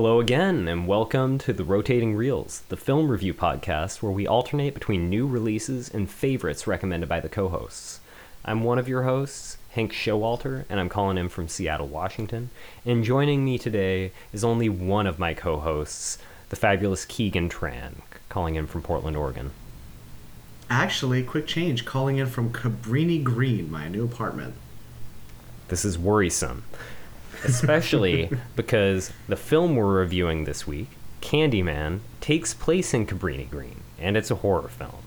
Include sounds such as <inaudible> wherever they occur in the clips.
Hello again, and welcome to the Rotating Reels, the film review podcast where we alternate between new releases and favorites recommended by the co hosts. I'm one of your hosts, Hank Showalter, and I'm calling in from Seattle, Washington. And joining me today is only one of my co hosts, the fabulous Keegan Tran, calling in from Portland, Oregon. Actually, quick change, calling in from Cabrini Green, my new apartment. This is worrisome especially because the film we're reviewing this week, Candyman, takes place in Cabrini Green, and it's a horror film.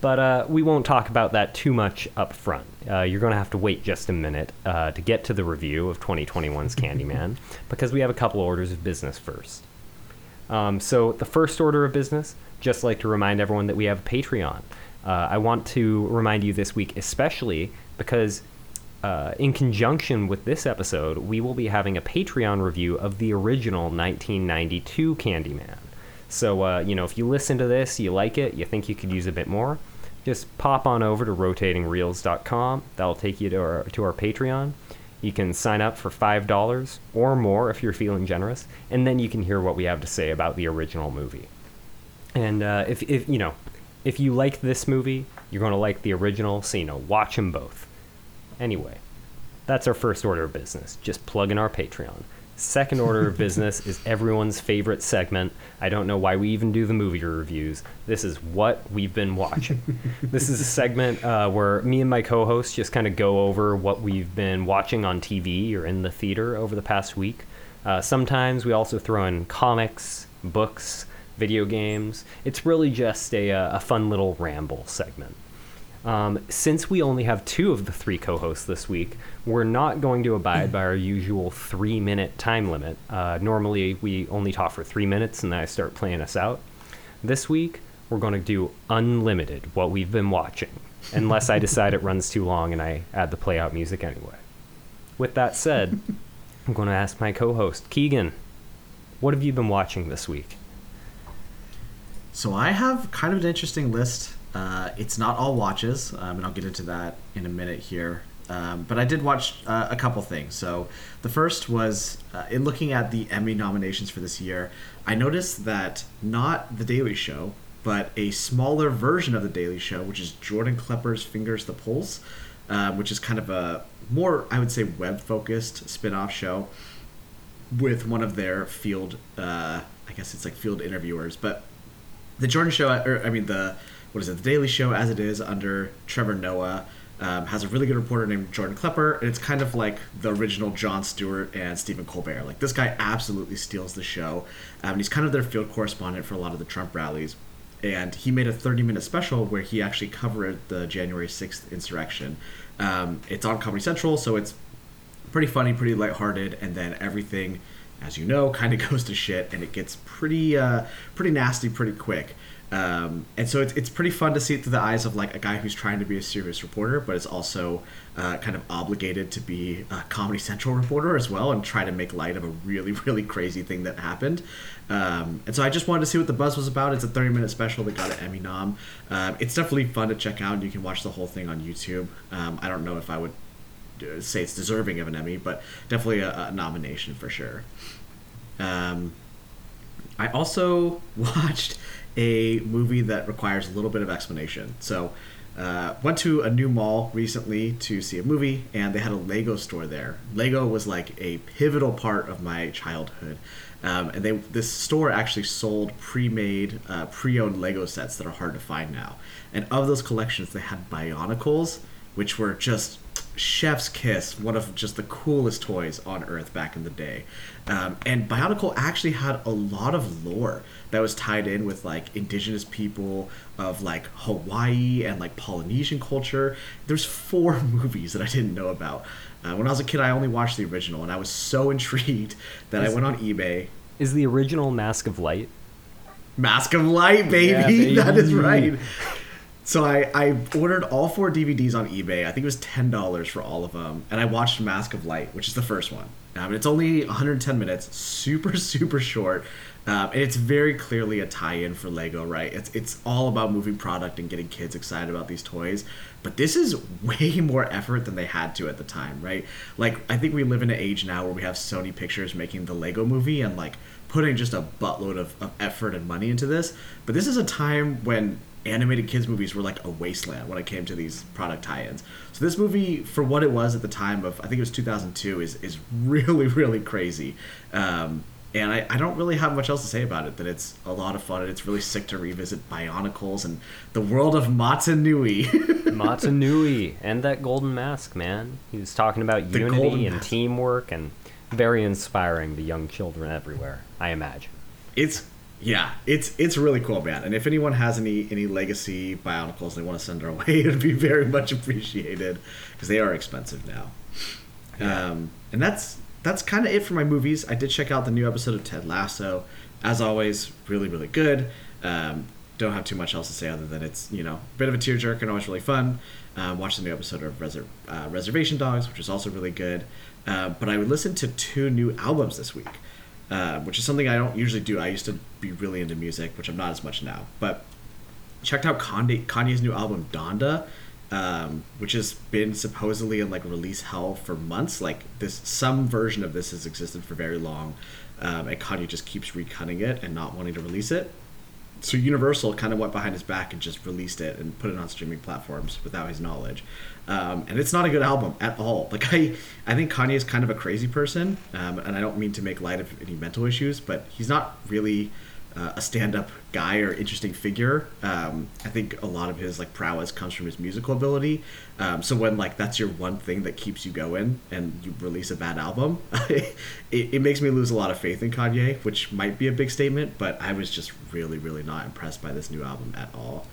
But uh, we won't talk about that too much up front. Uh, you're going to have to wait just a minute uh, to get to the review of 2021's Candyman, <laughs> because we have a couple orders of business first. Um, so, the first order of business, just like to remind everyone that we have a Patreon. Uh, I want to remind you this week, especially because uh, in conjunction with this episode, we will be having a Patreon review of the original 1992 Candyman. So, uh, you know, if you listen to this, you like it, you think you could use a bit more, just pop on over to rotatingreels.com. That'll take you to our, to our Patreon. You can sign up for $5 or more if you're feeling generous, and then you can hear what we have to say about the original movie. And uh, if, if, you know, if you like this movie, you're going to like the original, so, you know, watch them both. Anyway, that's our first order of business. Just plug in our Patreon. Second order of <laughs> business is everyone's favorite segment. I don't know why we even do the movie reviews. This is what we've been watching. <laughs> this is a segment uh, where me and my co host just kind of go over what we've been watching on TV or in the theater over the past week. Uh, sometimes we also throw in comics, books, video games. It's really just a, uh, a fun little ramble segment. Um, since we only have two of the three co hosts this week, we're not going to abide by our usual three minute time limit. Uh, normally, we only talk for three minutes and then I start playing us out. This week, we're going to do unlimited, what we've been watching, unless I decide it runs too long and I add the play out music anyway. With that said, <laughs> I'm going to ask my co host, Keegan, what have you been watching this week? So I have kind of an interesting list uh, it's not all watches, um, and I'll get into that in a minute here. Um, but I did watch uh, a couple things. So the first was uh, in looking at the Emmy nominations for this year, I noticed that not The Daily Show, but a smaller version of The Daily Show, which is Jordan Klepper's Fingers the Pulse, uh, which is kind of a more, I would say, web focused spin off show with one of their field, uh, I guess it's like field interviewers. But the Jordan Show, or I mean, the what is it, The Daily Show as it is under Trevor Noah. Um, has a really good reporter named Jordan Klepper, and it's kind of like the original Jon Stewart and Stephen Colbert. Like this guy absolutely steals the show, um, and he's kind of their field correspondent for a lot of the Trump rallies. And he made a 30-minute special where he actually covered the January 6th insurrection. Um, it's on Comedy Central, so it's pretty funny, pretty lighthearted, and then everything, as you know, <laughs> kind of goes to shit, and it gets pretty, uh, pretty nasty pretty quick. Um, and so it's, it's pretty fun to see it through the eyes of like a guy who's trying to be a serious reporter, but is also uh, kind of obligated to be a Comedy Central reporter as well and try to make light of a really, <laughs> really crazy thing that happened. Um, and so I just wanted to see what the buzz was about. It's a 30 minute special that got an Emmy nom. Um, it's definitely fun to check out. You can watch the whole thing on YouTube. Um, I don't know if I would uh, say it's deserving of an Emmy, but definitely a, a nomination for sure. Um, I also <laughs> watched a movie that requires a little bit of explanation. So, uh, went to a new mall recently to see a movie, and they had a Lego store there. Lego was like a pivotal part of my childhood, um, and they this store actually sold pre-made, uh, pre-owned Lego sets that are hard to find now. And of those collections, they had Bionicles, which were just chef's kiss, one of just the coolest toys on Earth back in the day. Um, and Bionicle actually had a lot of lore that was tied in with like indigenous people of like Hawaii and like Polynesian culture. There's four <laughs> movies that I didn't know about. Uh, when I was a kid, I only watched the original, and I was so <laughs> intrigued that is, I went on eBay. Is the original Mask of Light? Mask of Light, baby. Yeah, baby. <laughs> That is right. So I, I ordered all four DVDs on eBay. I think it was ten dollars for all of them, and I watched Mask of Light, which is the first one. Um, it's only 110 minutes, super <laughs> super short. Um, and it's very clearly a tie-in for Lego, right? It's it's all about moving product and getting kids excited about these toys. But this is <laughs> way more effort than they had to at the time, right? Like I think we live in an age now where we have Sony Pictures making the Lego movie and like putting just a buttload of, of effort and money into this. But this is a time when animated kids movies were like a wasteland when it came to these product tie-ins. So this movie, for what it was at the time of, I think it was 2002, is is <laughs> really really crazy. Um, and I, I don't really have much else to say about it. That it's a lot of fun and it's really sick to revisit Bionicles and the world of Mata Nui. <laughs> Mata Nui and that golden mask, man. He was talking about The unity and mask. teamwork and very inspiring to young children everywhere. I imagine. it's yeah, it's it's really cool, man. And if anyone has any any legacy Bionicles they want to send our way, <laughs> it'd be very much appreciated because they are expensive now. Um, and that's that's kind of it for my movies. I did check out the new episode of Ted Lasso. As always, really really good. Um, don't have too much else to say other than it's you know a bit of a tearjerker and always really fun. Um, watched the new episode of Reser- uh, Reservation Dogs, which is also really good. Uh, but I would listen to two new albums this week, uh, which is something I don't usually do. I used to be really into music, which I'm not as much now. But checked out Kanye, Kanye's new album Donda, um, which has been supposedly in like release hell for months. Like this, some version of this has existed for very long, um, and Kanye just keeps recutting it and not wanting to release it. So Universal kind of went behind his back and just released it and put it on streaming platforms without his knowledge. Um, and it's not a good album at all. Like I, I think Kanye is kind of a crazy person, um, and I don't mean to make light of any mental issues, but he's not really uh, a stand-up guy or interesting figure. Um, I think a lot of his like prowess comes from his musical ability. Um, so when like that's your one thing that keeps you going, and you release a bad album, <laughs> it, it makes me lose a lot of faith in Kanye, which might be a big statement. But I was just really, really not impressed by this new album at all.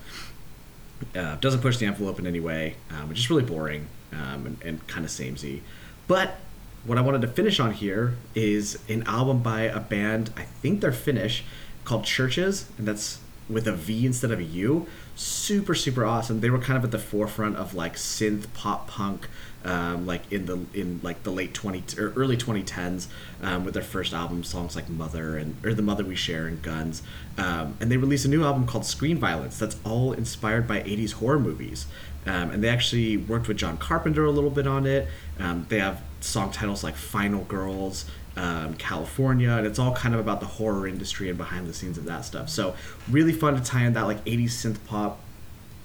Uh, doesn't push the envelope in any way, um, which is really boring um, and, and kind of samey. But what I wanted to finish on here is an album by a band, I think they're Finnish, called CHVRCHES, and that's with a V instead of a U. Super, super awesome. They were kind of at the forefront of like synth pop punk, um, like in the in like the late twenty or early twenty tens, um, with their first album songs like Mother and or the Mother We Share and Guns. Um, and they released a new album called Screen Violence. That's all inspired by '80s horror movies. Um, and they actually worked with John Carpenter a little bit on it. Um, they have song titles like Final Girls, um, California, and it's all kind of about the horror industry and behind the scenes of that stuff. So really fun to tie in that like 80s synth pop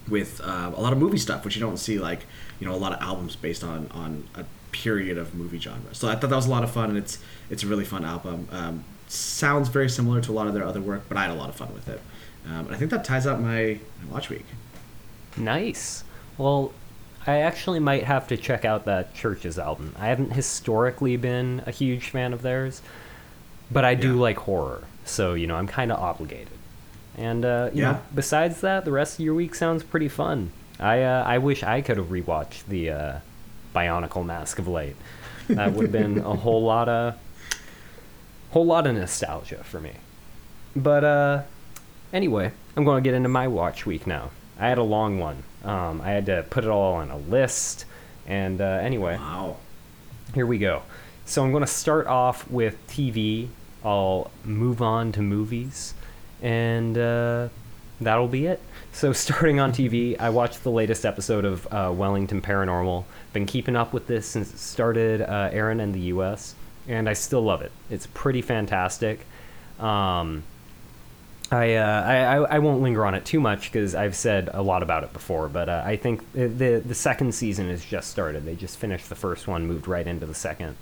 with uh, a lot of movie stuff, which you don't see like you know a lot of albums based on on a period of movie genre. So I thought that was a lot of fun, and it's it's a really fun album. Um, sounds very similar to a lot of their other work, but I had a lot of fun with it. Um, and I think that ties up my, my watch week. Nice. Well, I actually might have to check out that CHVRCHES album. I haven't historically been a huge fan of theirs, but I do Yeah. like horror, so you know I'm kind of obligated. And uh, you Yeah. know, besides that, the rest of your week sounds pretty fun. I uh, I wish I could have rewatched the uh, Bionicle Mask of Light. That would have been a <laughs> whole lot of whole lot of nostalgia for me. But uh, anyway, I'm going to get into my watch week now. I had a long one. Um, I had to put it all on a list. And uh, anyway, Wow. here we go. So I'm going to start off with TV. I'll move on to movies. And uh, that'll be it. So, <laughs> starting on TV, I watched the latest episode of uh, Wellington Paranormal. Been keeping up with this since it started uh, airing in the US. And I still love it. It's pretty fantastic. Um, I, uh, I I- won't linger on it too much because I've said a lot about it before, but uh, I think the the the second season has just started. They just finished the first one, moved right into the second,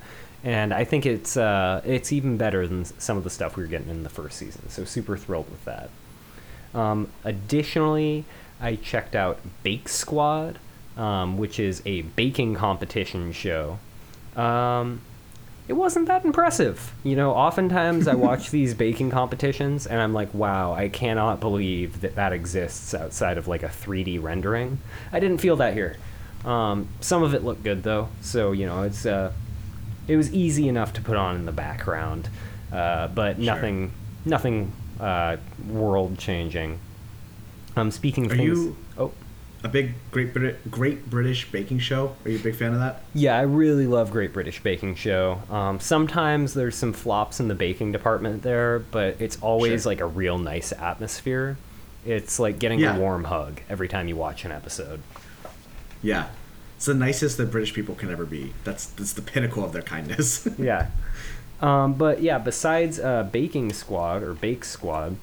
and I think it's uh, it's even better than some of the stuff we were getting in the first season. So super thrilled with that. Um, additionally, I checked out Bake Squad, um, which is a baking competition show. Um, it wasn't that impressive. You know, oftentimes I watch <laughs> these baking competitions and I'm like, wow, I cannot believe that that exists outside of like a 3D rendering. I didn't feel that here. Um, some of it looked good though, so you know, it's uh, it was easy enough to put on in the background, uh, but Sure. nothing, nothing uh, world changing. Um, speaking Are things. you- Oh, a big Great Brit- Great British Baking Show. Are you a big fan of that? Yeah, I really love Great British Baking Show. Um, sometimes there's some flops in the baking department there, but it's always Sure. like a real nice atmosphere. It's like getting Yeah. a warm hug every time you watch an episode. Yeah, it's the nicest that British people can ever be. That's that's the pinnacle of their kindness. <laughs> yeah. Um, but yeah, besides uh, Baking Squad or Bake Squad,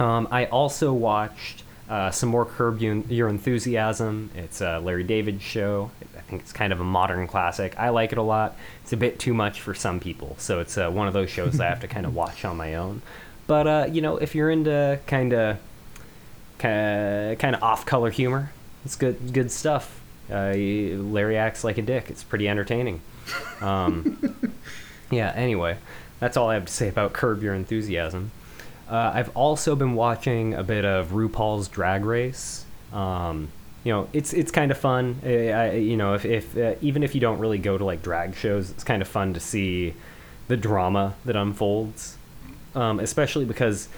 um, I also watched uh, some more Curb Your, Enthusiasm. It's a Larry David show. I think it's kind of a modern classic. I like it a lot. It's a bit too much for some people, so it's uh, one of those shows that I have to kind of <laughs> watch on my own. But uh, you know, if you're into kind of kind of off-color humor, it's good good stuff. Uh, Larry acts like a dick. It's pretty entertaining. Um, <laughs> yeah, anyway, that's all I have to say about Curb Your Enthusiasm. Uh, I've also been watching a bit of RuPaul's Drag Race. Um, you know, it's it's kind of fun. I, I, you know, if, if uh, even if you don't really go to like drag shows, it's kind of fun to see the drama that unfolds. Um, especially because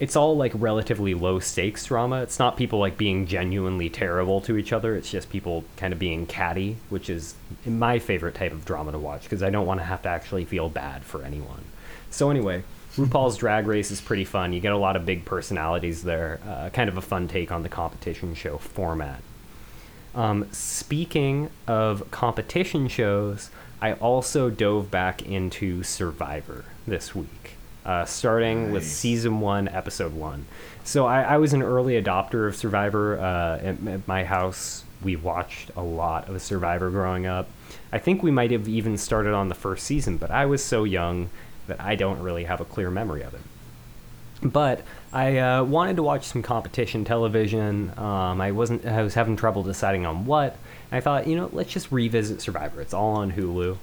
it's all like relatively low stakes drama. It's not people like being genuinely terrible to each other. It's just people kind of being catty, which is my favorite type of drama to watch because I don't want to have to actually feel bad for anyone. So anyway, RuPaul's Drag Race is pretty fun. You get a lot of big personalities there. Uh, kind of a fun take on the competition show format. Um, speaking of competition shows, I also dove back into Survivor this week, uh, starting with season one, episode one. So I, I was an early adopter of Survivor. Uh, at, at my house, we watched a lot of Survivor growing up. I think we might have even started on the first season, but I was so young that I don't really have a clear memory of it. But I uh, wanted to watch some competition television. Um, I wasn't. I was having trouble deciding on what. I thought, you know, let's just revisit Survivor. It's all on Hulu,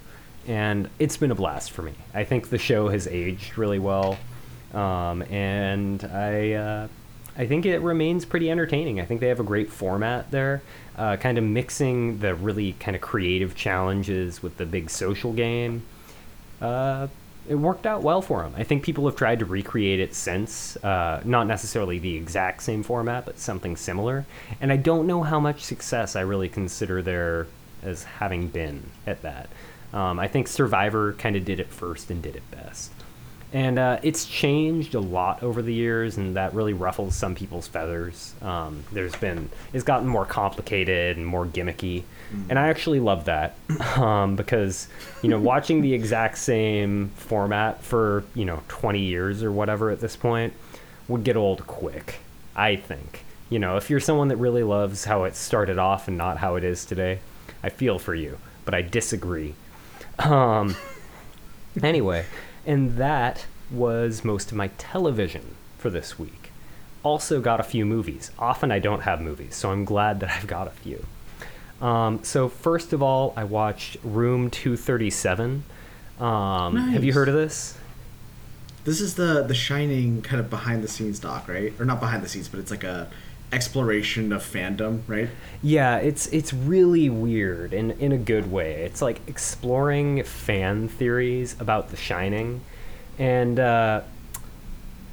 and it's been a blast for me. I think the show has aged really well, um, and I. Uh, I think it remains pretty entertaining. I think they have a great format there, uh, kind of mixing the really kind of creative challenges with the big social game uh, it worked out well for them. I think people have tried to recreate it since, uh, not necessarily the exact same format, but something similar. And I don't know how much success I really consider there as having been at that. Um, I think Survivor kind of did it first and did it best. And uh, it's changed a lot over the years, and that really ruffles some people's feathers. Um, there's been, it's gotten more complicated and more gimmicky, and I actually love that <laughs> um, because, you know, watching the exact same format for you know 20 years or whatever at this point would get old quick. I think. You know, if you're someone that really loves how it started off and not how it is today, I feel for you, but I disagree. Um, anyway, and that was most of my television for this week. Also, got a few movies. Often I don't have movies, so I'm glad that I've got a few. Um, so, first of all, I watched Room 237. Um, Have you heard of this? This is the the Shining kind of behind the scenes doc, right? Or not behind the scenes, but it's like a exploration of fandom, right? Yeah, it's it's really weird in in a good way. It's like exploring fan theories about The Shining, and uh,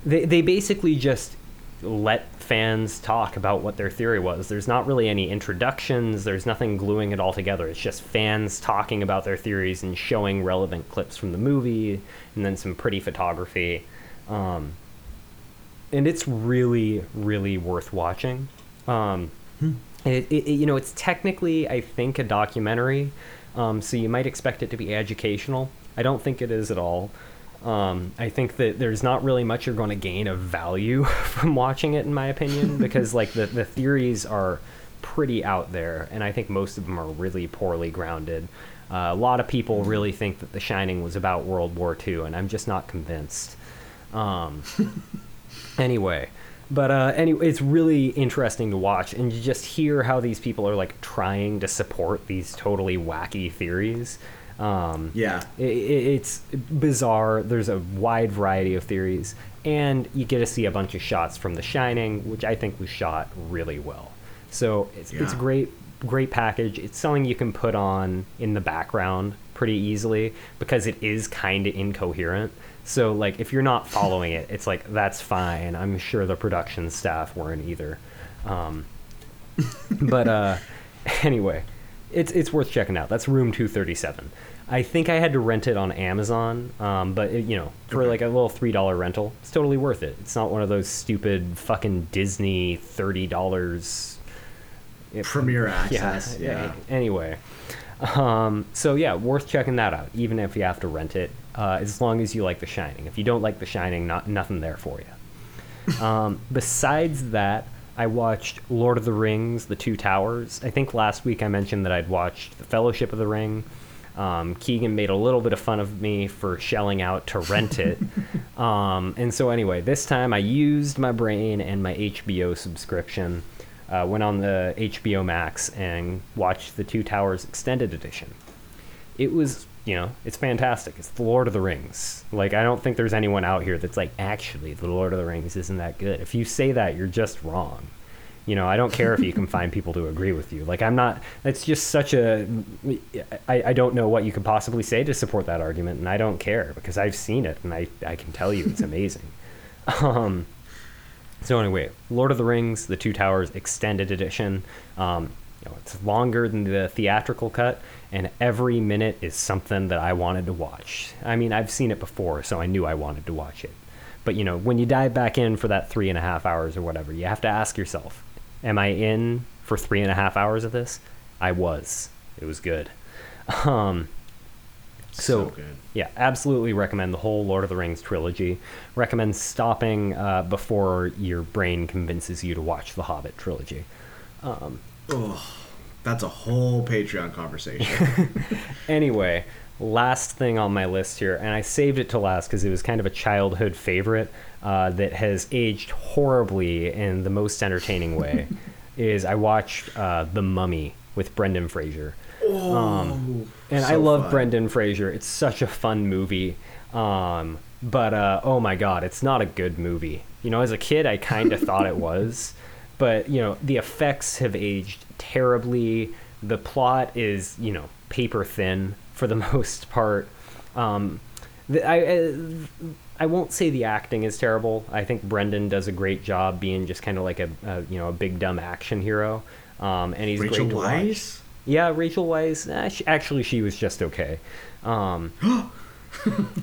they they basically just let fans talk about what their theory was. There's not really any introductions. There's nothing gluing it all together. It's just fans talking about their theories and showing relevant clips from the movie, and then some pretty photography. Um, and it's really, really worth watching. Um, it, it, you know, it's technically, I think, a documentary, um, so you might expect it to be educational. I don't think it is at all. Um, I think that there's not really much you're going to gain of value <laughs> from watching it, in my opinion, <laughs> because like the, the theories are pretty out there, and I think most of them are really poorly grounded. Uh, a lot of people really think that The Shining was about World War II, and I'm just not convinced. Um, <laughs> anyway but uh anyway it's really interesting to watch and you just hear how these people are like trying to support these totally wacky theories. Um Yeah. i i it's bizarre. There's a wide variety of theories and you get to see a bunch of shots from the shining which i think was shot really well. So it's, it's a great great package. It's something you can put on in the background pretty easily because it is kind of incoherent so like if you're not following it it's like that's fine i'm sure the production staff weren't either um, but uh, <laughs> anyway, it's it's worth checking out. That's Room 237. I think I had to rent it on Amazon, um, but it, you know, for Okay. like a little three dollar rental, it's totally worth it. It's not one of those stupid fucking Disney thirty dollars. Premiere <laughs> access. Yeah. Anyway, um, so yeah, worth checking that out, even if you have to rent it, uh, as long as you like The Shining. If you don't like The Shining, not nothing there for you. Um, <laughs> besides that, I watched Lord of the Rings: The Two Towers. I think last week I mentioned that I'd watched The Fellowship of the Ring. Um, Keegan made a little bit of fun of me for shelling out to rent it. <laughs> um, and so, anyway, this time I used my brain and my HBO subscription. Uh, went on the HBO Max and watched the Two Towers Extended Edition. It was, you know, it's fantastic. It's the Lord of the Rings. Like, I don't think there's anyone out here that's like, actually, the Lord of the Rings isn't that good. If you say that, you're just wrong. You know, I don't care if you can <laughs> find people to agree with you. Like, I'm not, that's just such a, I, I don't know what you could possibly say to support that argument, and I don't care because I've seen it and I, I can tell you it's <laughs> amazing. um, so anyway, Lord of the Rings: The Two Towers Extended Edition. Um, you know, it's longer than the theatrical cut, and every minute is something that I wanted to watch. I mean, I've seen it before, so I knew I wanted to watch it. But you know, when you dive back in for that three and a half hours or whatever, you have to ask yourself, "Am I in for three and a half hours of this?" I was. It was good. <laughs> Um, so, So good. yeah, absolutely recommend the whole Lord of the Rings trilogy. Recommend stopping uh, before your brain convinces you to watch the Hobbit trilogy. Um, Oh, that's a whole Patreon conversation. <laughs> anyway, last thing on my list here, and I saved it to last because it was kind of a childhood favorite uh, that has aged horribly in the most entertaining way. <laughs> is I watched uh, The Mummy with Brendan Fraser. oh, and I love fun. Brendan Fraser. It's such a fun movie. Um, but uh, oh my god, it's not a good movie. You know, as a kid, I kind of thought it was, but you know, the effects have aged terribly. The plot is, you know, paper thin for the <laughs> most part. Um, the, I, I I won't say the acting is terrible. I think Brendan does a great job being just kind of like a, a you know a big dumb action hero. Um, and he's Rachel great to watch. Weisz. Yeah, Rachel Weisz. eh, she, actually, she was just okay. Um, <gasps>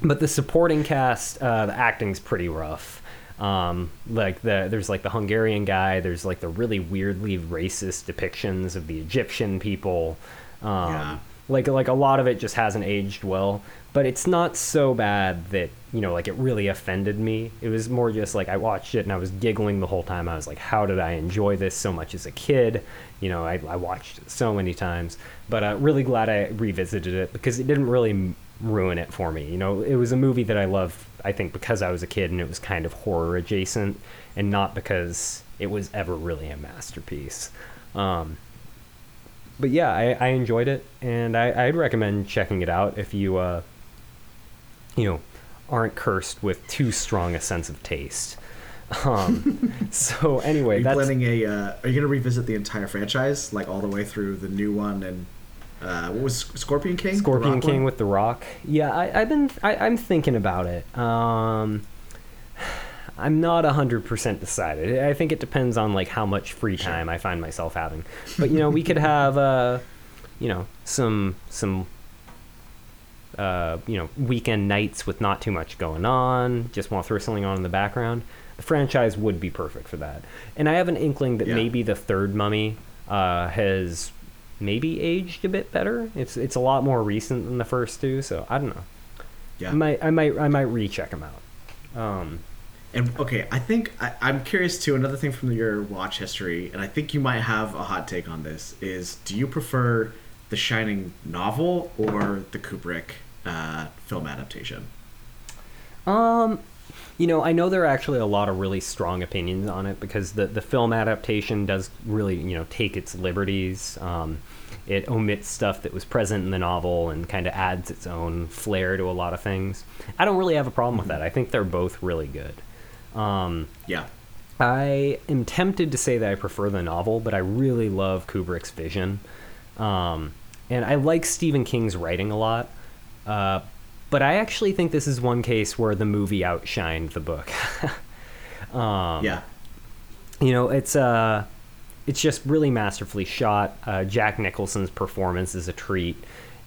but the supporting cast, uh, the acting's pretty rough. Um, like the there's like the Hungarian guy. There's like the really weirdly racist depictions of the Egyptian people. Um, Yeah. Like like a lot of it just hasn't aged well. But it's not so bad that you know like it really offended me. It was more just like I watched it and I was giggling the whole time. I was like, how did I enjoy this so much as a kid? You know, I, I watched it so many times. But uh, really glad I revisited it because it didn't really ruin it for me. You know, it was a movie that I loved, I think, because I was a kid and it was kind of horror adjacent and not because it was ever really a masterpiece. Um, but yeah, I, I enjoyed it and I, I'd recommend checking it out if you, uh, you know, aren't cursed with too strong a sense of taste. Um, <laughs> so Are anyway, you that's planning a? Uh, are you gonna revisit the entire franchise, like all the way through the new one and uh, what was Scorpion King? Scorpion King one? with The Rock. Yeah, I, I've been I, I'm thinking about it. Um, <sighs> I'm not hundred percent decided. I think it depends on like how much free Sure. time I find myself having. But you know, we could have uh, you know some some uh, you know weekend nights with not too much going on. Just want to throw something on in the background. The franchise would be perfect for that. And I have an inkling that Yeah. maybe the third Mummy uh, has maybe aged a bit better. It's it's a lot more recent than the first two, so I don't know. Yeah. I might I might I might recheck them out. Um, And okay, I think I, I'm curious too. Another thing from your watch history, and I think you might have a hot take on this: is do you prefer the Shining novel or the Kubrick uh, film adaptation? Um, you know, I know there are actually a lot of really strong opinions on it because the the film adaptation does really you know take its liberties. Um, it omits stuff that was present in the novel and kind of adds its own flair to a lot of things. I don't really have a problem with that. I think they're both really good. Um, Yeah. I am tempted to say that I prefer the novel, but I really love Kubrick's vision. Um, and I like Stephen King's writing a lot. Uh, but I actually think this is one case where the movie outshined the book. <laughs> um, yeah. You know, it's uh, it's just really masterfully shot. Uh, Jack Nicholson's performance is a treat.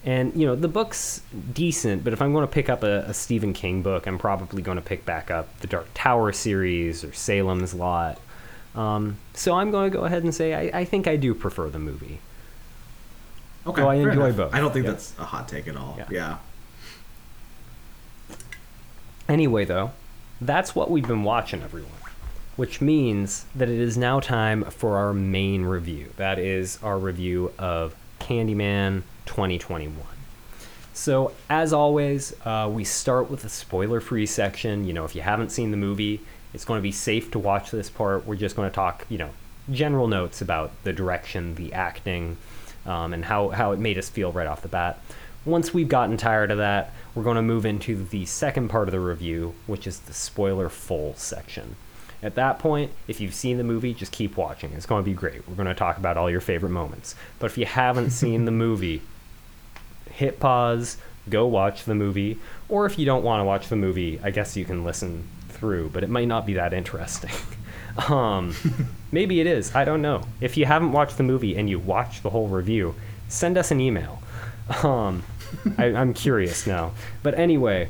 And, you know, the book's decent, but if I'm going to pick up a, a Stephen King book, I'm probably going to pick back up the Dark Tower series or Salem's Lot. Um, so I'm going to go ahead and say I, I think I do prefer the movie. Okay, I enjoy enough. both. I don't think Yeah. that's a hot take at all. Yeah. Yeah. Anyway, though, that's what we've been watching, everyone. Which means that it is now time for our main review. That is our review of Candyman 2021. So, as always, uh, we start with a spoiler free section. You know, if you haven't seen the movie, it's going to be safe to watch this part. We're just going to talk, you know, general notes about the direction, the acting, um, and how, how it made us feel right off the bat. Once we've gotten tired of that, we're going to move into the second part of the review, which is the spoiler full section. At that point, if you've seen the movie, just keep watching. It's going to be great. We're going to talk about all your favorite moments. But if you haven't <laughs> seen the movie, hit pause, go watch the movie, or if you don't want to watch the movie, I guess you can listen through, but it might not be that interesting. <laughs> um, <laughs> maybe it is. I don't know. If you haven't watched the movie and you watch the whole review, send us an email. Um, I, I'm curious now. But anyway,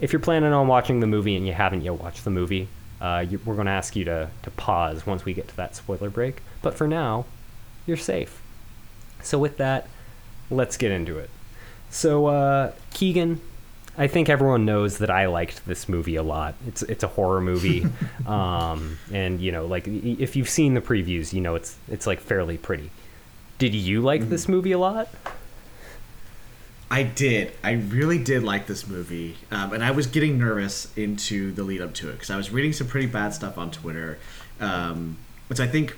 if you're planning on watching the movie and you haven't yet watched the movie, uh, you, we're going to ask you to, to pause once we get to that spoiler break. But for now, you're safe. So, with that, let's get into it. So, uh, Keegan, I think everyone knows that I liked this movie a lot. It's it's a horror movie, <laughs> um, and you know, like if you've seen the previews, you know it's it's like fairly pretty. Did you like this movie a lot? I did. I really did like this movie, um, and I was getting nervous into the lead up to it because I was reading some pretty bad stuff on Twitter, um, which I think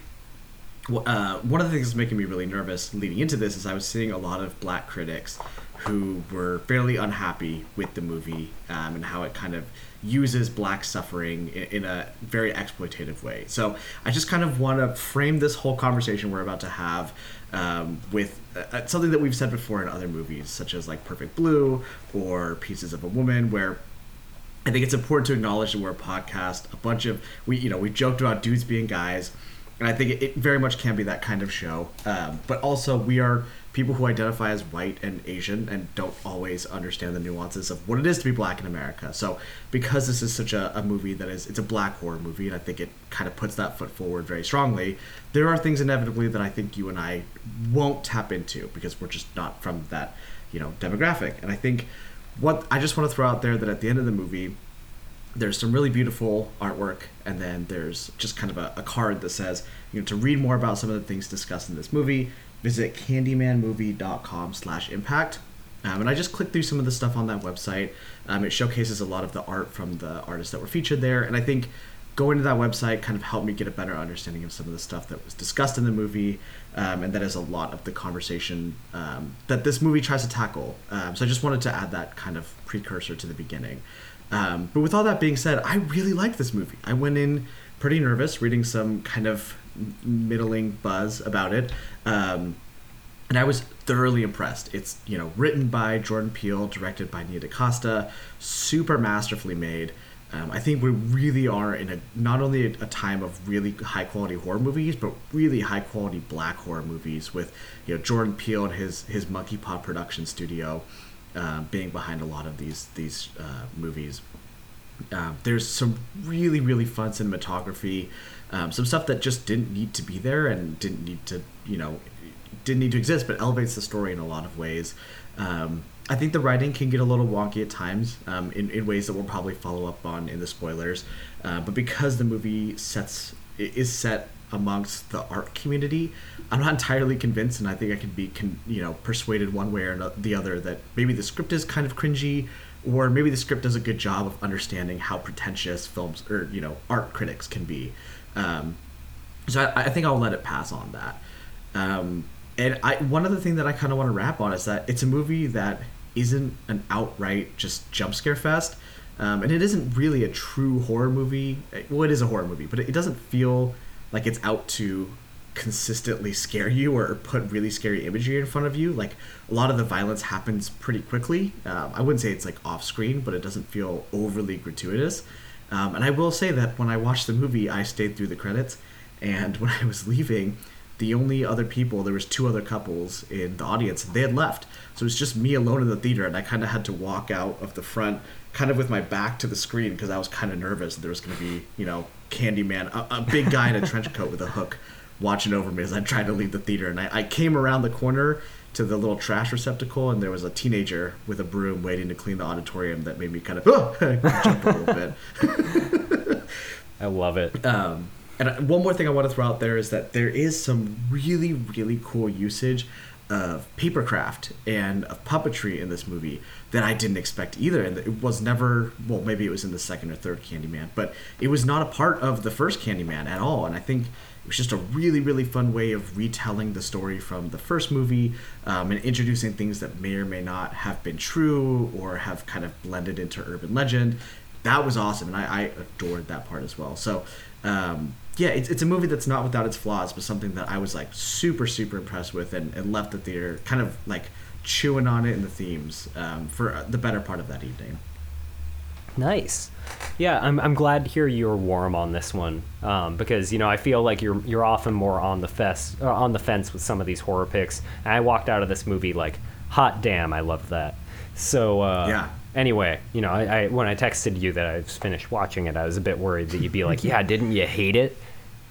uh, one of the things that's making me really nervous leading into this is I was seeing a lot of black critics who were fairly unhappy with the movie um, and how it kind of uses black suffering in, in a very exploitative way. So I just kind of want to frame this whole conversation we're about to have um, with uh, something that we've said before in other movies, such as like Perfect Blue or Pieces of a Woman, where I think it's important to acknowledge that we're a podcast. A bunch of we, you know, we joked about dudes being guys, and I think it, it very much can be that kind of show. Um, but also, we are people who identify as white and Asian and don't always understand the nuances of what it is to be black in America. So, because this is such a, a movie that is, it's a black horror movie, and I think it kind of puts that foot forward very strongly. There are things inevitably that I think you and I won't tap into because we're just not from that, you know, demographic. And I think what I just want to throw out there that at the end of the movie, there's some really beautiful artwork, and then there's just kind of a, a card that says, you know, to read more about some of the things discussed in this movie, visit candymanmovie.com slash impact. Um, and I just clicked through some of the stuff on that website. Um, it showcases a lot of the art from the artists that were featured there, and I think going to that website kind of helped me get a better understanding of some of the stuff that was discussed in the movie, um, and that is a lot of the conversation um, that this movie tries to tackle. Um, so I just wanted to add that kind of precursor to the beginning. Um, but with all that being said, I really liked this movie. I went in pretty nervous, reading some kind of middling buzz about it. Um, and I was thoroughly impressed. It's you know written by Jordan Peele, directed by Nia DaCosta, super masterfully made. Um, I think we really are in a not only a, time of really high quality horror movies, but really high quality black horror movies with you know Jordan Peele and his his Monkey Paw production studio um, being behind a lot of these these uh, movies. Um, there's some really really fun cinematography, um, some stuff that just didn't need to be there and didn't need to you know didn't need to exist, but elevates the story in a lot of ways. Um, I think the writing can get a little wonky at times um, in, in ways that we'll probably follow up on in the spoilers. Uh, but because the movie sets is set amongst the art community, I'm not entirely convinced, and I think I can be con- you know persuaded one way or the other that maybe the script is kind of cringy, or maybe the script does a good job of understanding how pretentious films or you know art critics can be. Um, so I, I think I'll let it pass on that. Um, and I one other thing that I kind of want to wrap on is that it's a movie that isn't an outright just jump scare fest, um, and it isn't really a true horror movie. Well, it is a horror movie, but it doesn't feel like it's out to consistently scare you or put really scary imagery in front of you. Like a lot of the violence happens pretty quickly. Um, I wouldn't say it's like off screen, but it doesn't feel overly gratuitous. Um, and I will say that when I watched the movie, I stayed through the credits, and <laughs> when I was leaving, the only other people there was two other couples in the audience and they had left. So it was just me alone in the theater and i kind of had to walk out of the front kind of with my back to the screen because i was kind of nervous that there was going to be you know candyman a, a big guy in a trench coat with a hook watching over me as i tried to leave the theater. And I, I came around the corner to the little trash receptacle and there was a teenager with a broom waiting to clean the auditorium that made me kind of <laughs> jump a little bit <laughs> I love it. um, and one more thing I want to throw out there is that there is some really, really cool usage of papercraft and of puppetry in this movie that I didn't expect either. And it was never, well, maybe it was in the second or third Candyman, but it was not a part of the first Candyman at all. And I think was just a really, really fun way of retelling the story from the first movie um, and introducing things that may or may not have been true or have kind of blended into urban legend. That was awesome, and I, I adored that part as well. So, um, yeah, it's, it's a movie that's not without its flaws, but something that I was like super, super impressed with and, and left the theater kind of like chewing on it in the themes um, for the better part of that evening. Nice. Yeah, I'm, I'm glad to hear you're warm on this one um, because you know I feel like you're you're often more on the fest uh, on the fence with some of these horror picks. And I walked out of this movie like, hot damn, I love that. So uh, Yeah. Anyway, you know, I, I when I texted you that I was finished watching it, I was a bit worried that you'd be like, <laughs> yeah, didn't you hate it?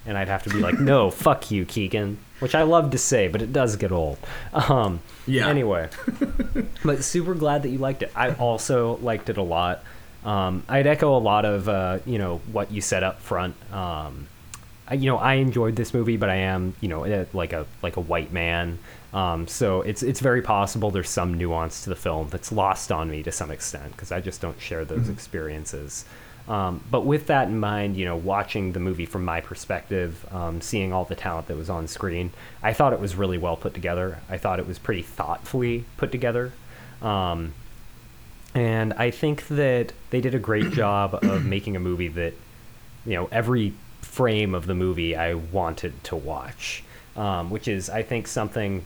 And I'd have to be like, no, <laughs> fuck you, Keegan. Which I love to say, but it does get old. Um, Yeah. Anyway, <laughs> but super glad that you liked it. I also liked it a lot. Um, I'd echo a lot of uh, you know what you said up front. Um, I, you know, I enjoyed this movie, but I am you know eh, like a like a white man, um, so it's it's very possible there's some nuance to the film that's lost on me to some extent because I just don't share those experiences. Um, but with that in mind, you know, watching the movie from my perspective, um, seeing all the talent that was on screen, I thought it was really well put together. I thought it was pretty thoughtfully put together. Um, and I think that they did a great <coughs> job of making a movie that, you know, every frame of the movie I wanted to watch, um, which is, I think, something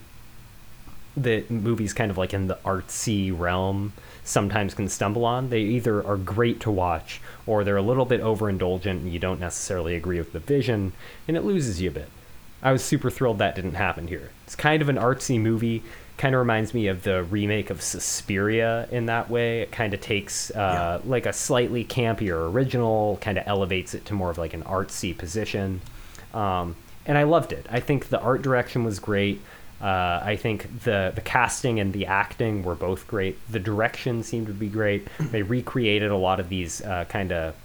that movies kind of like in the artsy realm sometimes can stumble on. They either are great to watch or they're a little bit overindulgent and you don't necessarily agree with the vision and it loses you a bit. I was super thrilled that didn't happen here. It's kind of an artsy movie. Kind of reminds me of the remake of Suspiria in that way. It kind of takes uh, like a slightly campier original, kind of elevates it to more of like an artsy position. Um, and I loved it. I think the art direction was great. Uh, I think the the casting and the acting were both great. The direction seemed to be great. <clears throat> They recreated a lot of these uh, kind of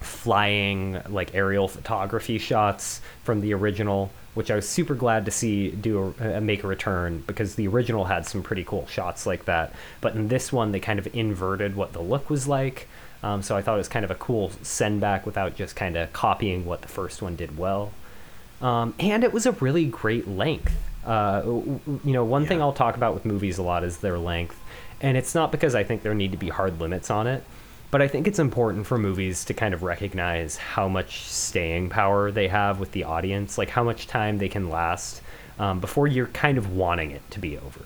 flying like aerial photography shots from the original, which I was super glad to see do a, uh, make a return because the original had some pretty cool shots like that. But in this one, they kind of inverted what the look was like. Um, so I thought it was kind of a cool send back without just kind of copying what the first one did well. Um, and it was a really great length. Uh, you know, one thing I'll talk about with movies a lot is their length, and it's not because I think there need to be hard limits on it, but I think it's important for movies to kind of recognize how much staying power they have with the audience, like how much time they can last um, before you're kind of wanting it to be over.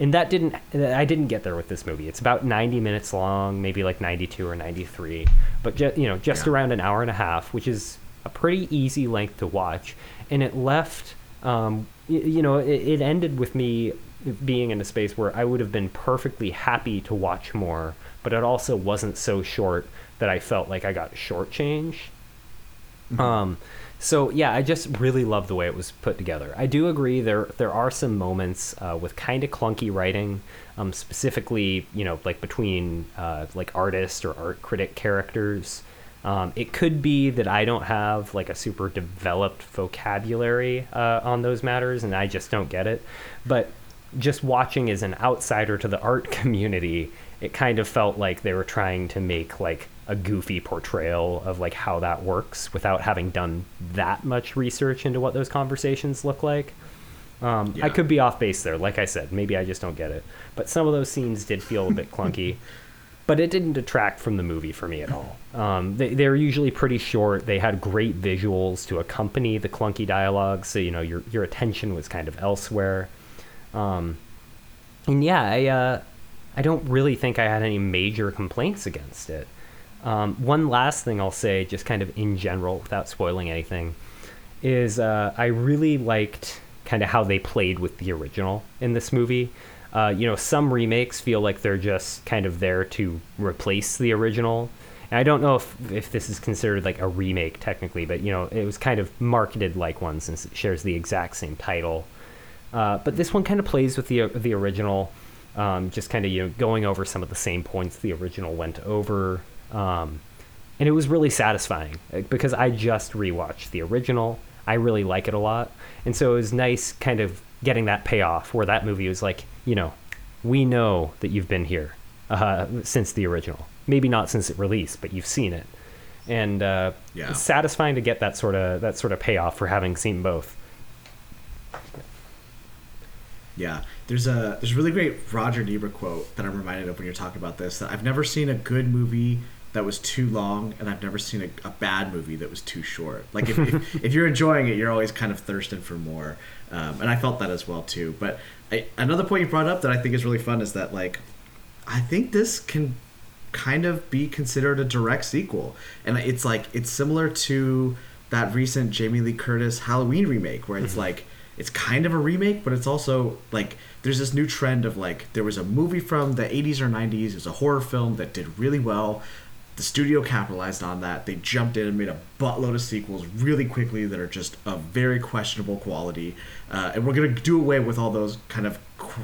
And that didn't, I didn't get there with this movie. It's about 90 minutes long, maybe like 92 or 93, but ju- you know, just Yeah. around an hour and a half, which is a pretty easy length to watch. And it left, um, y- you know, it, it ended with me being in a space where I would have been perfectly happy to watch more, but it also wasn't so short that I felt like I got shortchanged. Um, so yeah, I just really love the way it was put together. I do agree there there are some moments uh, with kind of clunky writing, um, specifically you know like between uh, like artist or art critic characters. Um, it could be that I don't have like a super developed vocabulary uh, on those matters, and I just don't get it. But just watching as an outsider to the art <laughs> community, it kind of felt like they were trying to make like a goofy portrayal of like how that works without having done that much research into what those conversations look like. Um, I could be off base there, like I said. Maybe I just don't get it. But some of those scenes did feel a bit clunky. <laughs> But it didn't detract from the movie for me at all. Um, they, they're usually pretty short. They had great visuals to accompany the clunky dialogue, so you know your your attention was kind of elsewhere. Um, and yeah, I uh, I don't really think I had any major complaints against it. Um, one last thing I'll say, just kind of in general, without spoiling anything, is uh, I really liked kind of how they played with the original in this movie. Uh, you know, some remakes feel like they're just kind of there to replace the original. And I don't know if, if this is considered like a remake technically, but you know, it was kind of marketed like one since it shares the exact same title. Uh, but this one kind of plays with the the original, um, just kind of you know going over some of the same points the original went over, um, and it was really satisfying uh, because I just rewatched the original. I really like it a lot, and so it was nice kind of getting that payoff where that movie was like, you know, we know that you've been here uh, since the original. Maybe not since it released, but you've seen it, and uh, Yeah. it's satisfying to get that sort of that sort of payoff for having seen both. Yeah, there's a there's a really great Roger Ebert quote that I'm reminded of when you're talking about this. That I've never seen a good movie that was too long, and I've never seen a, a bad movie that was too short. Like if, if, <laughs> if you're enjoying it, you're always kind of thirsting for more, um, and I felt that as well too. But I, another point you brought up that I think is really fun is that like I think this can kind of be considered a direct sequel, and it's like it's similar to that recent Jamie Lee Curtis Halloween remake, where it's like it's kind of a remake, but it's also like there's this new trend of like there was a movie from the 80s or 90s, it was a horror film that did really well. The studio capitalized on that. They jumped in and made a buttload of sequels really quickly that are just of very questionable quality. Uh, and we're gonna do away with all those kind of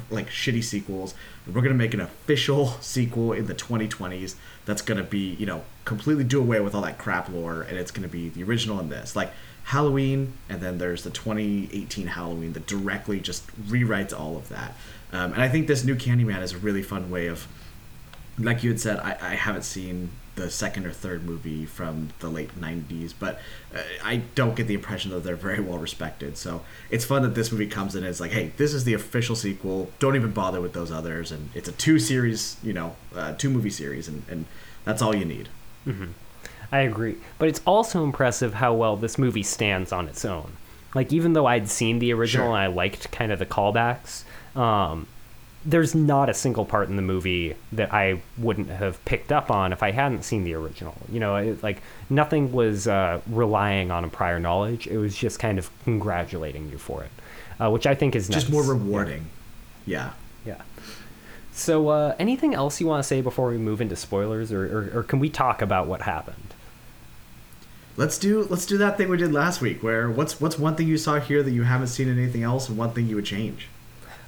like shitty sequels. We're gonna make an official <laughs> sequel in the 2020s that's gonna be you know completely do away with all that crap lore, and it's gonna be the original in this like Halloween, and then there's the 2018 Halloween that directly just rewrites all of that. Um, and I think this new Candyman is a really fun way of like you had said, I, I haven't seen the second or third movie from the late 90s, but uh, I don't get the impression that they're very well respected. So it's fun that this movie comes in and it's like, hey, this is the official sequel. Don't even bother with those others. And it's a two series, you know, uh, two movie series, and, and that's all you need. I agree. But it's also impressive how well this movie stands on its own. Like, even though I'd seen the original Sure. and I liked kind of the callbacks, um, there's not a single part in the movie that I wouldn't have picked up on if I hadn't seen the original. You know, it, like, nothing was uh, relying on a prior knowledge. It was just kind of congratulating you for it, uh, which I think is Just nice. more rewarding. Yeah. Yeah. So, uh, anything else you want to say before we move into spoilers, or, or, or can we talk about what happened? Let's do let's do that thing we did last week where what's what's one thing you saw here that you haven't seen in anything else and one thing you would change.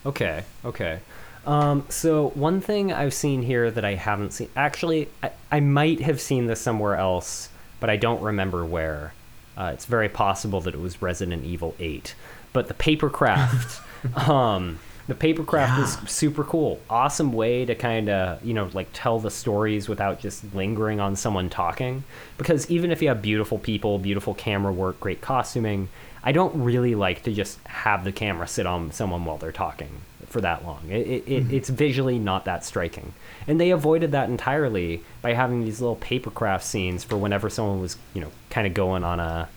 Okay, okay. Um, so one thing I've seen here that I haven't seen, actually, I, I might have seen this somewhere else, but I don't remember where. Uh, it's very possible that it was Resident Evil 8. But the papercraft, <laughs> um, the papercraft Yeah. is super cool. Awesome way to kind of, you know, like tell the stories without just lingering on someone talking. Because even if you have beautiful people, beautiful camera work, great costuming, I don't really like to just have the camera sit on someone while they're talking for that long. It, it, it, mm-hmm. it's visually not that striking. And they avoided that entirely by having these little papercraft scenes for whenever someone was, you know, kind of going on a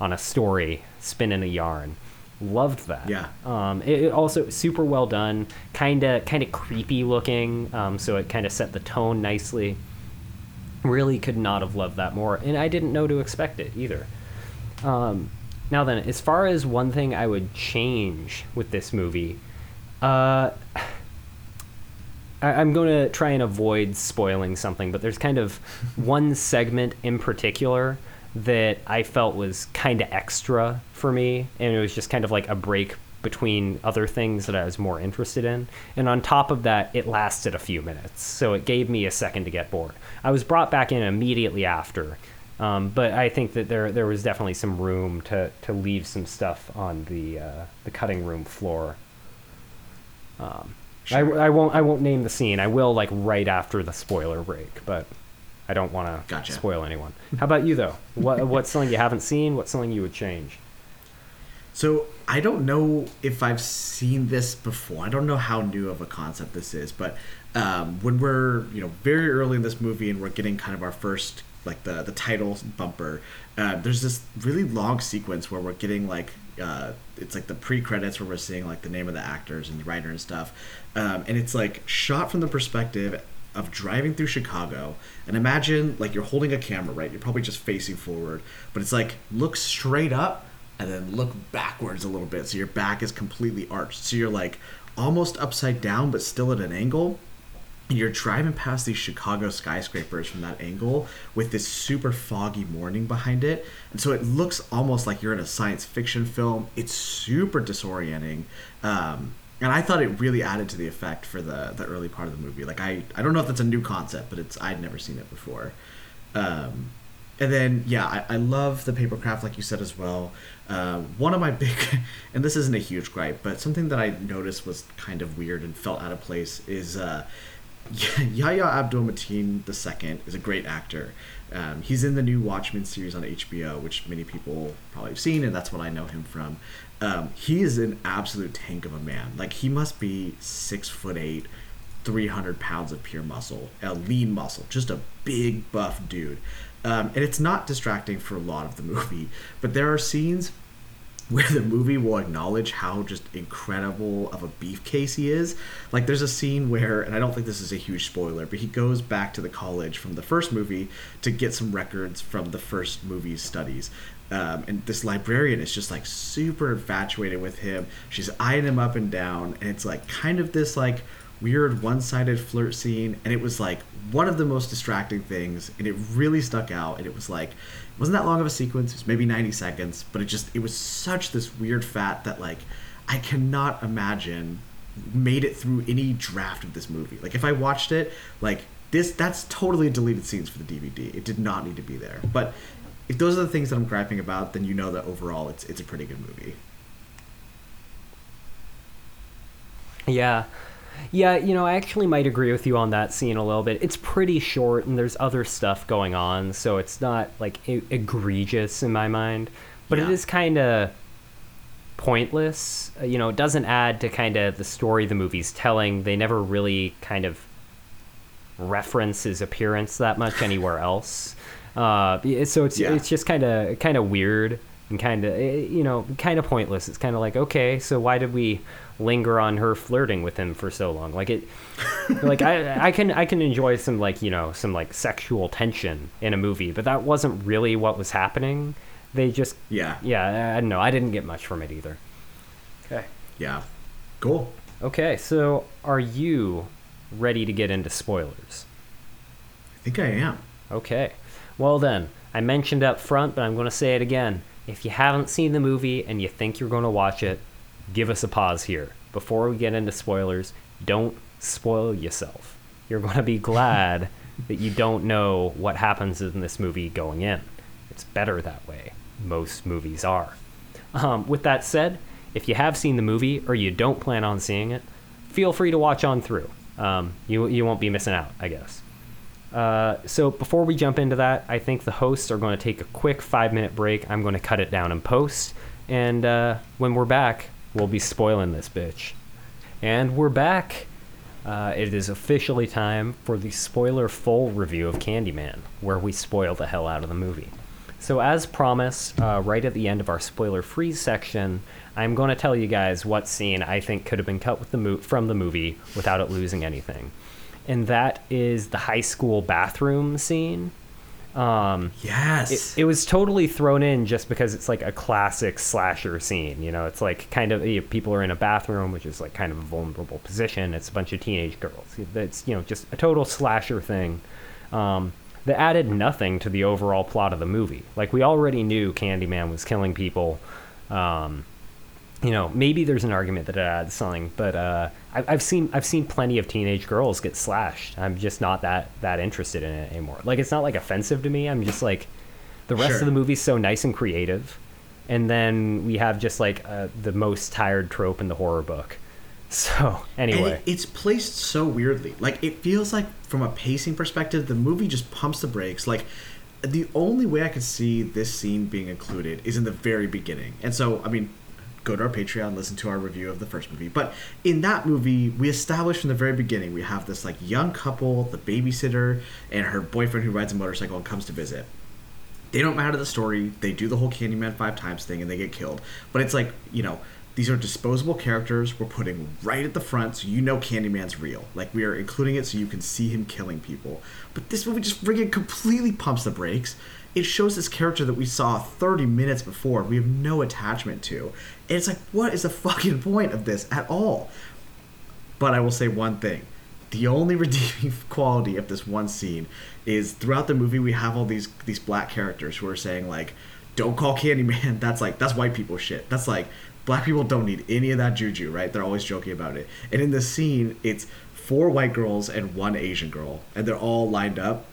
on a story, spinning a yarn. Loved that. Yeah. Um, it, it also super well done, kind of kind of creepy looking. Um, so it kind of set the tone nicely. Really could not have loved that more, and I didn't know to expect it either. Um, now then, as far as one thing I would change with this movie, uh, I, I'm going to try and avoid spoiling something, but there's kind of one segment in particular that I felt was kind of extra for me, and it was just kind of like a break between other things that I was more interested in. And on top of that, it lasted a few minutes, so it gave me a second to get bored. I was brought back in immediately after, um, but I think that there there was definitely some room to, to leave some stuff on the uh, the cutting room floor. Um, I, I won't I won't name the scene. I will like right after the spoiler break, but I don't want to Gotcha. spoil anyone. How about you though? What what's something you haven't seen? What's something you would change? So I don't know if I've seen this before. I don't know how new of a concept this is, but um, when we're you know very early in this movie and we're getting kind of our first like the the title bumper, uh, there's this really long sequence where we're getting like uh, it's like the pre credits where we're seeing like the name of the actors and the writer and stuff, um, and it's like shot from the perspective of driving through Chicago and imagine like you're holding a camera, right? You're probably just facing forward, but it's like look straight up and then look backwards a little bit so your back is completely arched. So you're like almost upside down but still at an angle. And you're driving past these Chicago skyscrapers from that angle with this super foggy morning behind it. And so it looks almost like you're in a science fiction film. It's super disorienting. Um, and I thought it really added to the effect for the, the early part of the movie. Like I, I don't know if that's a new concept, but it's I'd never seen it before. Um, and then yeah, I, I love the papercraft like you said as well. Uh, one of my <laughs> big, and this isn't a huge gripe, but something that I noticed was kind of weird and felt out of place is uh, <laughs> Yahya Abdul Mateen II is a great actor. Um, he's in the new Watchmen series on HBO, which many people probably have seen, and that's what I know him from. Um, he is an absolute tank of a man. Like he must be six foot eight, three hundred pounds of pure muscle, a lean muscle, just a big buff dude. Um, and it's not distracting for a lot of the movie, but there are scenes where the movie will acknowledge how just incredible of a beefcase he is. Like there's a scene where, and I don't think this is a huge spoiler, but he goes back to the college from the first movie to get some records from the first movie's studies. Um, and this librarian is just like super infatuated with him. She's eyeing him up and down, and it's like kind of this like weird one-sided flirt scene and it was like one of the most distracting things and it really stuck out and it was like wasn't that long of a sequence? It was maybe 90 seconds but it just it was such this weird fat that like i cannot imagine made it through any draft of this movie. Like if i watched it like this that's totally deleted scenes for the dvd it did not need to be there. But if those are the things that i'm griping about then you know that overall it's it's a pretty good movie. Yeah yeah, you know, I actually might agree with you on that scene a little bit. It's pretty short and there's other stuff going on, so it's not like e- egregious in my mind, but yeah. it is kind of pointless. Uh, you know, it doesn't add to kind of the story the movie's telling. They never really kind of reference his appearance that much anywhere <laughs> else. Uh, so it's yeah. it's just kind of kind of weird and kind of eh, you know kind of pointless. It's kind of like okay, so why did we linger on her flirting with him for so long. Like it, like I, I can I can enjoy some like you know some like sexual tension in a movie, but that wasn't really what was happening. They just yeah yeah I don't know. I didn't get much from it either. Okay. Yeah. Cool. Okay, so are you ready to get into spoilers? I think I am. Okay. Well then, I mentioned up front, but I'm going to say it again. If you haven't seen the movie and you think you're going to watch it, give us a pause here. Before we get into spoilers, don't spoil yourself. You're going to be glad <laughs> that you don't know what happens in this movie going in. It's better that way. Most movies are. Um, with that said, if you have seen the movie or you don't plan on seeing it, feel free to watch on through. Um, you, you won't be missing out, I guess. Uh, so before we jump into that, I think the hosts are going to take a quick five minute break. I'm going to cut it down in post. And uh, when we're back, we'll be spoiling this bitch. And we're back. Uh, it is officially time for the spoiler full review of Candyman, where we spoil the hell out of the movie. So, as promised, uh, right at the end of our spoiler free section, I'm going to tell you guys what scene I think could have been cut the mo- from the movie without it losing anything. And that is the high school bathroom scene um, yes, it, it, was totally thrown in just because it's like a classic slasher scene. You know, it's like kind of you know, people are in a bathroom, which is like kind of a vulnerable position. It's a bunch of teenage girls. It's you know just a total slasher thing. Um, that added nothing to the overall plot of the movie. Like we already knew Candyman was killing people. Um, you know, maybe there's an argument that it adds something, but uh, I, have seen I've seen plenty of teenage girls get slashed. I'm just not that that interested in it anymore. Like it's not like offensive to me. I'm just like the rest sure. of the movie's so nice and creative, and then we have just like uh, the most tired trope in the horror book. <laughs> So anyway, it, it's placed so weirdly. Like it feels like from a pacing perspective, the movie just pumps the brakes. Like the only way I could see this scene being included is in the very beginning. And so, I mean, go to our Patreon, listen to our review of the first movie. But in that movie, we established from the very beginning we have this like young couple, the babysitter, and her boyfriend who rides a motorcycle and comes to visit. They don't matter the story. They do the whole Candyman five times thing and they get killed. But it's like, you know, these are disposable characters we're putting right at the front so you know Candyman's real. Like we are including it so you can see him killing people. But this movie just freaking completely pumps the brakes it shows this character that we saw 30 minutes before we have no attachment to. And it's like what is the fucking point of this at all? But i will say one thing. The only <laughs> redeeming quality of this one scene is throughout the movie we have all these these black characters who are saying like don't call candyman. <laughs> That's like that's white people shit. That's like black people don't need any of that juju right? They're always joking about it. And in this scene it's four white girls and one asian girl and they're all lined up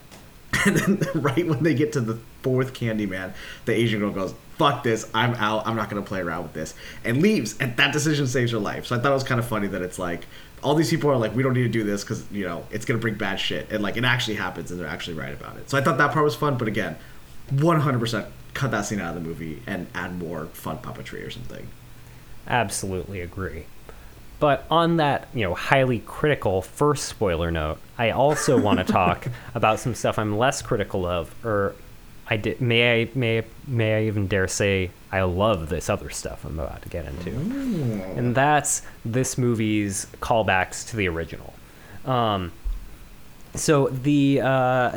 <laughs> and then right when they get to the fourth Candyman, the Asian girl goes, "Fuck this! I'm out. I'm not gonna play around with this," and leaves. And that decision saves her life. So I thought it was kind of funny that it's like all these people are like, "We don't need to do this because you know it's gonna bring bad shit," and like it actually happens, and they're actually right about it. So I thought that part was fun. But again, 100% cut that scene out of the movie and add more fun puppetry or something. Absolutely agree. But on that, you know, highly critical first spoiler note, I also want to <laughs> talk about some stuff I'm less critical of, or I did. May I may may I even dare say I love this other stuff I'm about to get into, and that's this movie's callbacks to the original. Um, so the uh,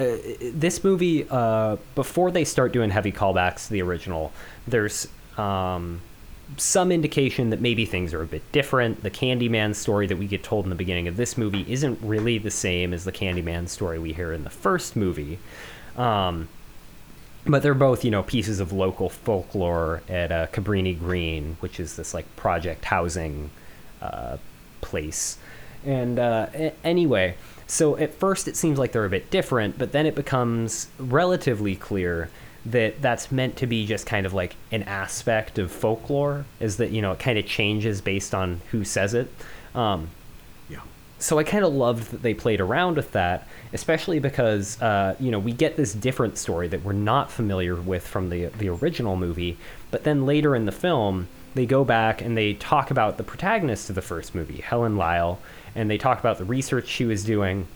this movie uh, before they start doing heavy callbacks to the original, there's um, some indication that maybe things are a bit different. The Candyman story that we get told in the beginning of this movie isn't really the same as the Candyman story we hear in the first movie. Um, but they're both, you know, pieces of local folklore at uh, Cabrini Green, which is this like project housing uh, place. And uh, anyway, so at first it seems like they're a bit different, but then it becomes relatively clear that that's meant to be just kind of like an aspect of folklore is that you know it kind of changes based on who says it um, Yeah. so i kind of loved that they played around with that especially because uh, you know we get this different story that we're not familiar with from the the original movie but then later in the film they go back and they talk about the protagonist of the first movie helen lyle and they talk about the research she was doing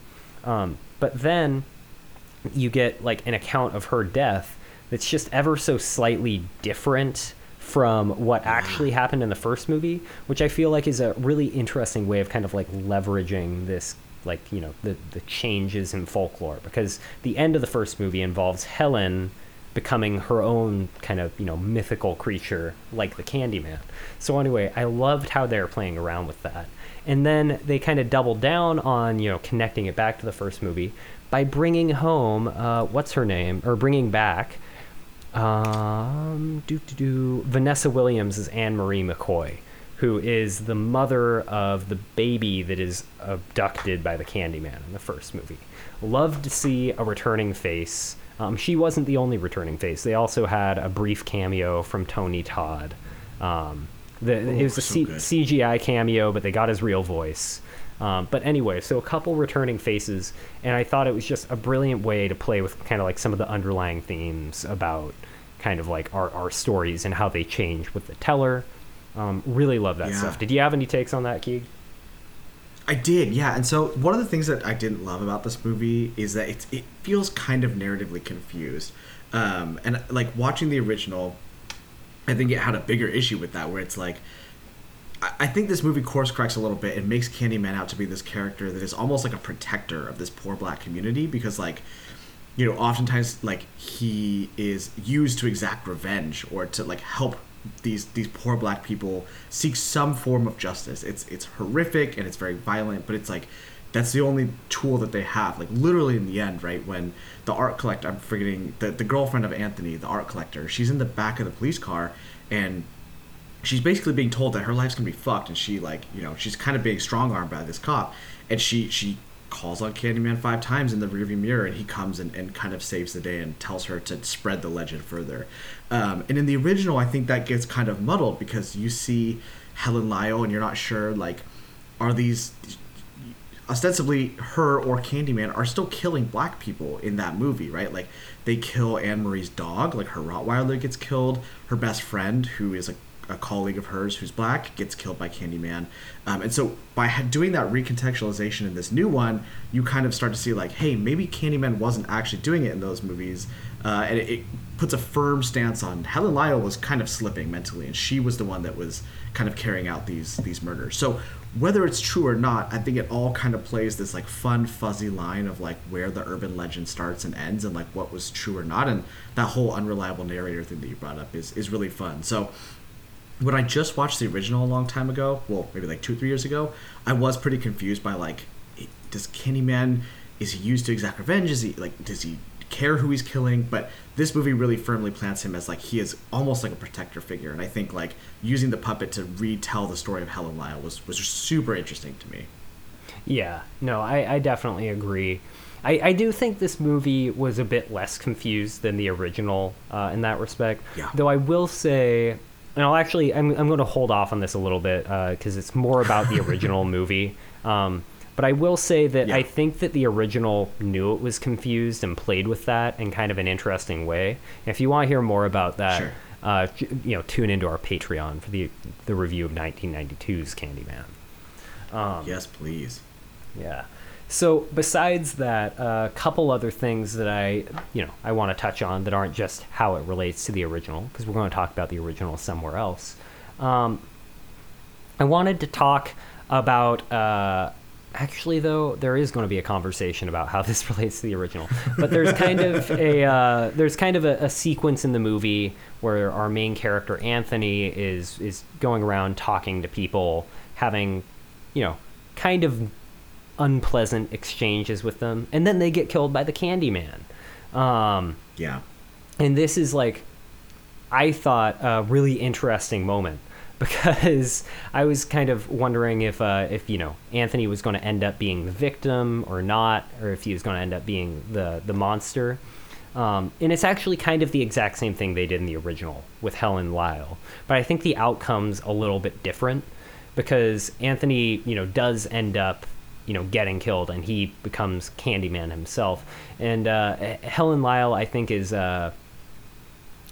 um, but then you get like an account of her death that's just ever so slightly different from what actually happened in the first movie, which I feel like is a really interesting way of kind of like leveraging this like, you know, the the changes in folklore because the end of the first movie involves Helen becoming her own kind of, you know, mythical creature like the Candyman. So anyway, I loved how they're playing around with that. And then they kind of doubled down on, you know, connecting it back to the first movie by bringing home uh, what's her name or bringing back um, do do do. Vanessa Williams is Anne Marie McCoy, who is the mother of the baby that is abducted by the Candyman in the first movie. Loved to see a returning face. Um, she wasn't the only returning face. They also had a brief cameo from Tony Todd. Um, the, it was a so C- CGI cameo, but they got his real voice. Um, but anyway, so a couple returning faces, and I thought it was just a brilliant way to play with kind of like some of the underlying themes about kind of like our, our stories and how they change with the teller. Um, really love that Yeah. stuff. Did you have any takes on that, Keeg? I did, yeah. And so one of the things that I didn't love about this movie is that it it feels kind of narratively confused. Um, and like watching the original, I think it had a bigger issue with that, where it's like, I, think this movie course corrects a little bit and makes Candyman out to be this character that is almost like a protector of this poor black community because like. You know, oftentimes, like he is used to exact revenge or to like help these these poor black people seek some form of justice. It's it's horrific and it's very violent, but it's like that's the only tool that they have. Like literally in the end, right when the art collector, I'm forgetting the the girlfriend of Anthony, the art collector, she's in the back of the police car and she's basically being told that her life's gonna be fucked, and she like you know she's kind of being strong armed by this cop, and she she calls on Candyman five times in the rearview mirror, and he comes and, and kind of saves the day and tells her to spread the legend further. Um, and in the original, I think that gets kind of muddled because you see Helen Lyle, and you're not sure like are these ostensibly her or Candyman are still killing black people in that movie, right? Like they kill Anne Marie's dog, like her Rottweiler gets killed. Her best friend, who is a, a colleague of hers who's black, gets killed by Candyman. Um, and so by doing that recontextualization in this new one, you kind of start to see like, hey, maybe Candyman wasn't actually doing it in those movies. uh, and it, it puts a firm stance on Helen Lyle was kind of slipping mentally, and she was the one that was kind of carrying out these these murders. So whether it's true or not, I think it all kind of plays this like fun fuzzy line of like where the urban legend starts and ends, and like what was true or not, and that whole unreliable narrator thing that you brought up is is really fun. So when I just watched the original a long time ago, well, maybe like two, three years ago, I was pretty confused by like, does Candyman is he used to exact revenge? Is he like does he care who he's killing? But this movie really firmly plants him as like he is almost like a protector figure, and I think like using the puppet to retell the story of Helen Lyle was was just super interesting to me. Yeah, no, I, I definitely agree. I, I do think this movie was a bit less confused than the original uh, in that respect. Yeah. Though I will say, and I'll actually, I'm, I'm going to hold off on this a little bit because it's more about the original <laughs> movie. Um, but I will say that Yeah. I think that the original knew it was confused and played with that in kind of an interesting way. If you want to hear more about that, Sure. uh, you know, tune into our Patreon for the the review of 1992's Candyman. Um, yes, please. Yeah. So besides that, a couple other things that I, you know, I want to touch on that aren't just how it relates to the original, because we're going to talk about the original somewhere else. Um, I wanted to talk about. Uh, actually, though, there is going to be a conversation about how <laughs> this relates to the original. But there's kind of a uh, there's kind of a, a sequence in the movie where our main character Anthony is is going around talking to people, having, you know, kind of unpleasant exchanges with them, and then they get killed by the Candyman. Um, Yeah. and this is like i thought a really interesting moment <laughs> because i was kind of wondering if uh, if you know anthony was going to end up being the victim or not or if he was going to end up being the the monster um, and it's actually kind of the exact same thing they did in the original with helen lyle but i think the outcome's a little bit different because anthony you know does end up you know getting killed and he becomes candyman himself and uh, helen lyle i think is uh,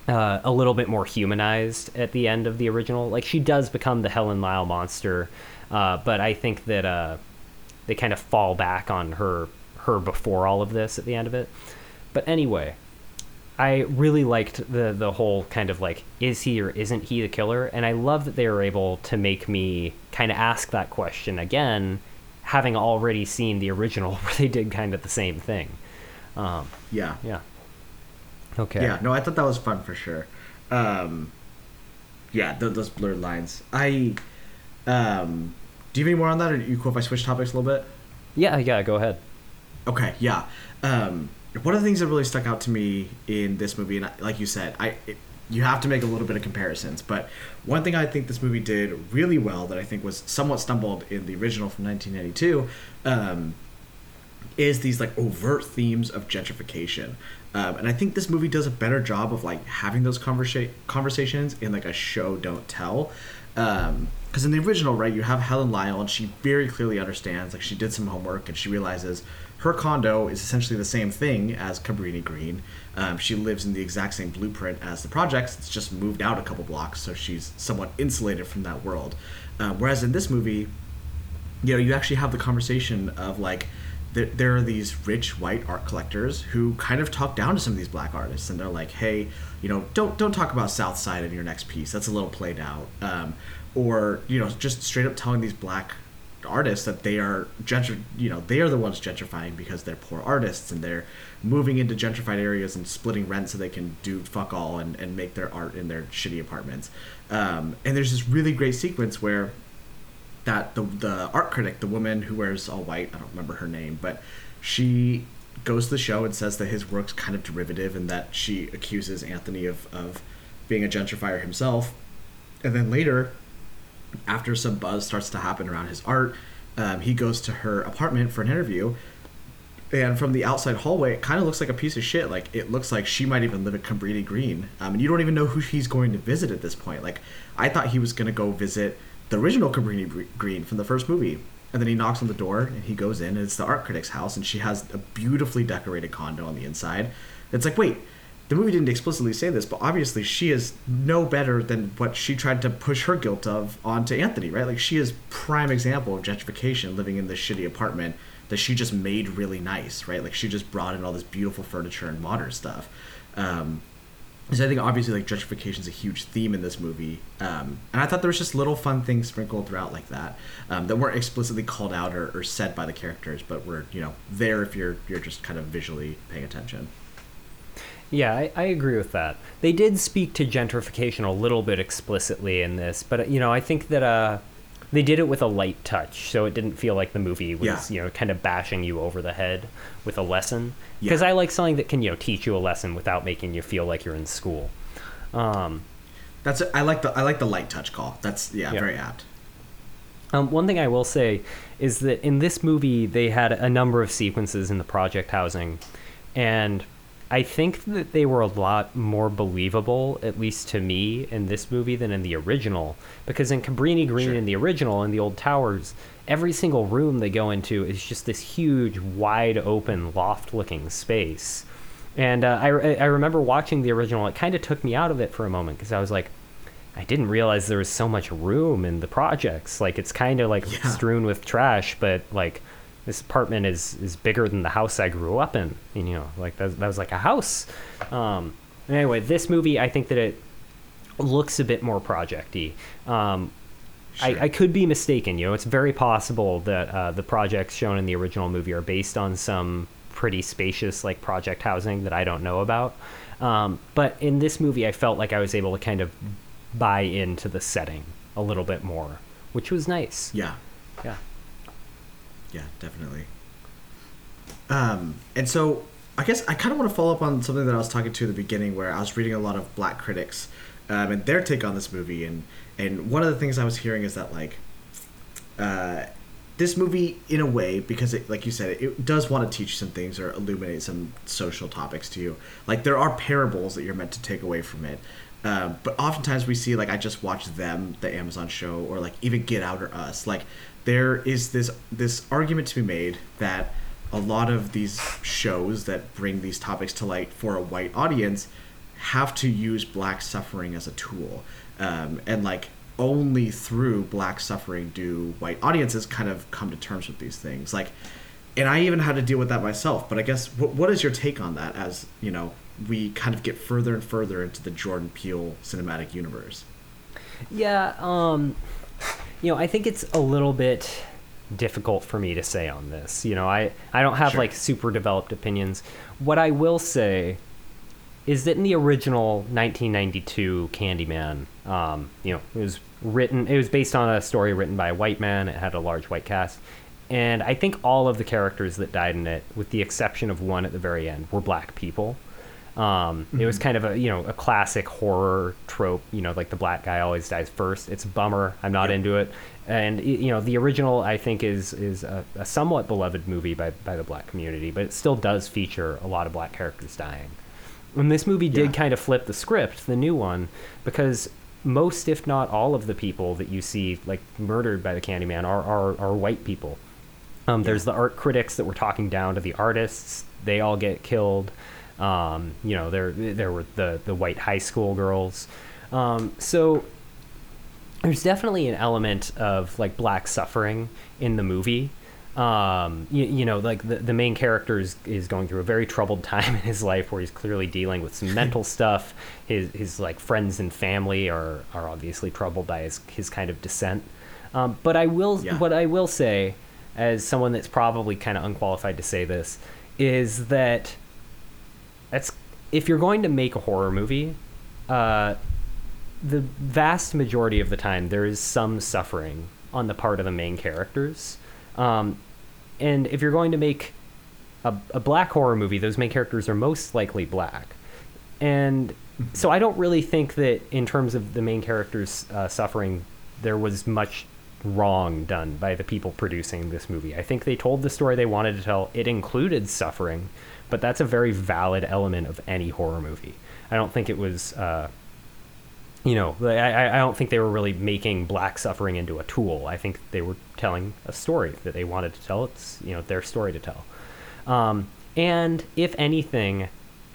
uh, a little bit more humanized at the end of the original. Like she does become the Helen Lyle monster, uh, but I think that uh, they kind of fall back on her her before all of this at the end of it. But anyway, I really liked the the whole kind of like is he or isn't he the killer, and I love that they were able to make me kind of ask that question again, having already seen the original <laughs> where they did kind of the same thing. Um, Yeah. yeah. Okay. Yeah, no, I thought that was fun for sure. Um, yeah, th- those blurred lines. I, um, do you have any more on that, or are you cool if I switch topics a little bit? Yeah. Yeah. Go ahead. Okay, yeah. Um, one of the things that really stuck out to me in this movie, and I- like you said, I it, you have to make a little bit of comparisons, but one thing I think this movie did really well that I think was somewhat stumbled in the original from 1992 um, is these like overt themes of gentrification. Um, and I think this movie does a better job of like having those conversa- conversations in like a show don't tell. Because in the original, right, you have Helen Lyle, and she very clearly understands. Like she did some homework, and she realizes her condo is essentially the same thing as Cabrini Green. Um, she lives in the exact same blueprint as the projects. It's just moved out a couple blocks, so she's somewhat insulated from that world. Um, whereas in this movie, you know, you actually have the conversation of like, there, there are these rich white art collectors who kind of talk down to some of these black artists, and they're like, "Hey, you know, don't don't talk about South Side in your next piece. That's a little played out." Um, or you know, just straight up telling these black artists that they are gentr you know they are the ones gentrifying because they're poor artists and they're moving into gentrified areas and splitting rent so they can do fuck all and, and make their art in their shitty apartments um, and there's this really great sequence where that the the art critic, the woman who wears all white, I don't remember her name, but she goes to the show and says that his work's kind of derivative and that she accuses Anthony of, of being a gentrifier himself. And then later, after some buzz starts to happen around his art, um, he goes to her apartment for an interview. And from the outside hallway, it kind of looks like a piece of shit. Like it looks like she might even live at Cabrini Green, um, and you don't even know who he's going to visit at this point. Like I thought he was going to go visit the original Cabrini Green from the first movie, and then he knocks on the door and he goes in, and it's the art critic's house, and she has a beautifully decorated condo on the inside. It's like, wait, the movie didn't explicitly say this, but obviously she is no better than what she tried to push her guilt of onto Anthony, right? Like she is prime example of gentrification, living in this shitty apartment that she just made really nice, right? Like she just brought in all this beautiful furniture and modern stuff. Um, so I think obviously like gentrification is a huge theme in this movie, um, and I thought there was just little fun things sprinkled throughout like that um, that weren't explicitly called out or, or said by the characters, but were you know there if you're you're just kind of visually paying attention. Yeah, I, I agree with that. They did speak to gentrification a little bit explicitly in this, but you know, I think that uh, they did it with a light touch, so it didn't feel like the movie was Yeah. you know kind of bashing you over the head with a lesson. Because Yeah. I like something that can you know teach you a lesson without making you feel like you're in school. Um, That's I like the I like the light touch call. That's yeah, Yeah. very apt. Um, one thing I will say is that in this movie, they had a number of sequences in the project housing, and I think that they were a lot more believable, at least to me, in this movie than in the original. Because in Cabrini Green, Sure. in the original, in the old towers, every single room they go into is just this huge, wide open, loft looking space. And uh, I, I remember watching the original, it kind of took me out of it for a moment because I was like, I didn't realize there was so much room in the projects. Like it's kind of like Yeah. strewn with trash, but like this apartment is is bigger than the house I grew up in. And, you know, like that, that was like a house. Um, anyway, this movie, I think that it looks a bit more projecty. Um, Sure. I, I could be mistaken. You know, it's very possible that uh, the projects shown in the original movie are based on some pretty spacious like project housing that I don't know about. Um, but in this movie, I felt like I was able to kind of buy into the setting a little bit more, which was nice. Yeah, Yeah. Yeah, definitely. Um, and so I guess I kind of want to follow up on something that I was talking to at the beginning, where I was reading a lot of black critics um, and their take on this movie, and and one of the things I was hearing is that like uh, this movie, in a way, because it, like you said, it, does want to teach some things or illuminate some social topics to you. Like there are parables that you're meant to take away from it. Um, but oftentimes we see like I just watched them, the Amazon show, or like even Get Out or Us. Like there is this this argument to be made that a lot of these shows that bring these topics to light for a white audience have to use black suffering as a tool. Um, and like only through black suffering do white audiences kind of come to terms with these things. Like and i even had to deal with that myself but i guess what, what is your take on that as you know we kind of get further and further into the jordan peele cinematic universe? Yeah, um, you know, I think it's a little bit difficult for me to say on this. You know, I, I don't have Sure. like super developed opinions. What I will say is that in the original 1992 Candyman, um, you know, it was written, it was based on a story written by a white man. It had a large white cast. And I think all of the characters that died in it, with the exception of one at the very end, were black people. Um, It was kind of a you know a classic horror trope. You know, like the black guy always dies first. It's a bummer. I'm not Yeah. into it. And you know, the original I think is is a, a somewhat beloved movie by by the black community, but it still does feature a lot of black characters dying. And this movie did Yeah. kind of flip the script, the new one, because most, if not all, of the people that you see like murdered by the Candyman are are, are white people. Um, there's the art critics that were talking down to the artists. They all get killed. Um, you know, there there were the the white high school girls. Um, so there's definitely an element of like black suffering in the movie. Um, you, you know, like the, the main character is, is going through a very troubled <laughs> time in his life where he's clearly dealing with some mental <laughs> stuff. His, his like friends and family are, are obviously troubled by his, his kind of descent. Um, but I will, Yeah. what I will say as someone that's probably kind of unqualified to say this is that that's, if you're going to make a horror movie, uh, the vast majority of the time there is some suffering on the part of the main characters. Um, and if you're going to make a, a black horror movie those main characters are most likely black. And so i don't really think that in terms of the main characters uh, suffering there was much wrong done by the people producing this movie i think they told the story they wanted to tell it included suffering but that's a very valid element of any horror movie i don't think it was uh, you know, I, I don't think they were really making black suffering into a tool. I think they were telling a story that they wanted to tell. It's you know their story to tell. Um, and if anything,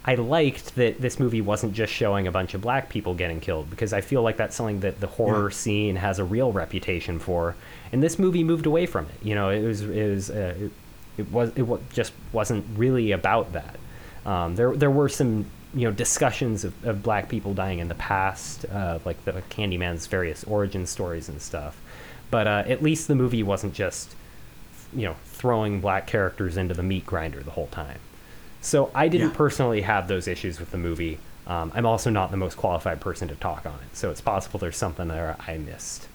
I liked that this movie wasn't just showing a bunch of black people getting killed because I feel like that's something that the horror Yeah. scene has a real reputation for, and this movie moved away from it. You know, it was it was uh, it, it was it wa- just wasn't really about that. Um, there there were some you know discussions of, of black people dying in the past, uh, like the Candyman's various origin stories and stuff. But uh, at least the movie wasn't just you know throwing black characters into the meat grinder the whole time. So I didn't Yeah. personally have those issues with the movie. Um, I'm also not the most qualified person to talk on it, so it's possible there's something there I missed.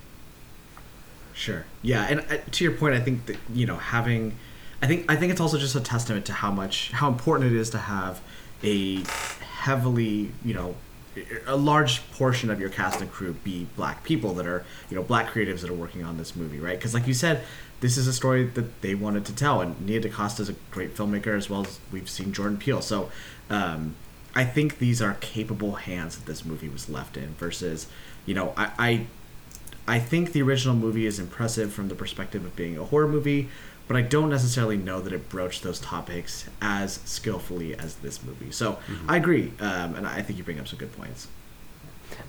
Sure. Yeah, and uh, to your point, I think that you know having, I think I think it's also just a testament to how much how important it is to have a heavily you know a large portion of your cast and crew be black people that are you know black creatives that are working on this movie, right? Because like you said, this is a story that they wanted to tell, and Nia DaCosta is a great filmmaker as well as we've seen Jordan Peele. So. Um, I think these are capable hands that this movie was left in versus, you know, I, I I think the original movie is impressive from the perspective of being a horror movie, but I don't necessarily know that it broached those topics as skillfully as this movie. So I agree, um, and I think you bring up some good points.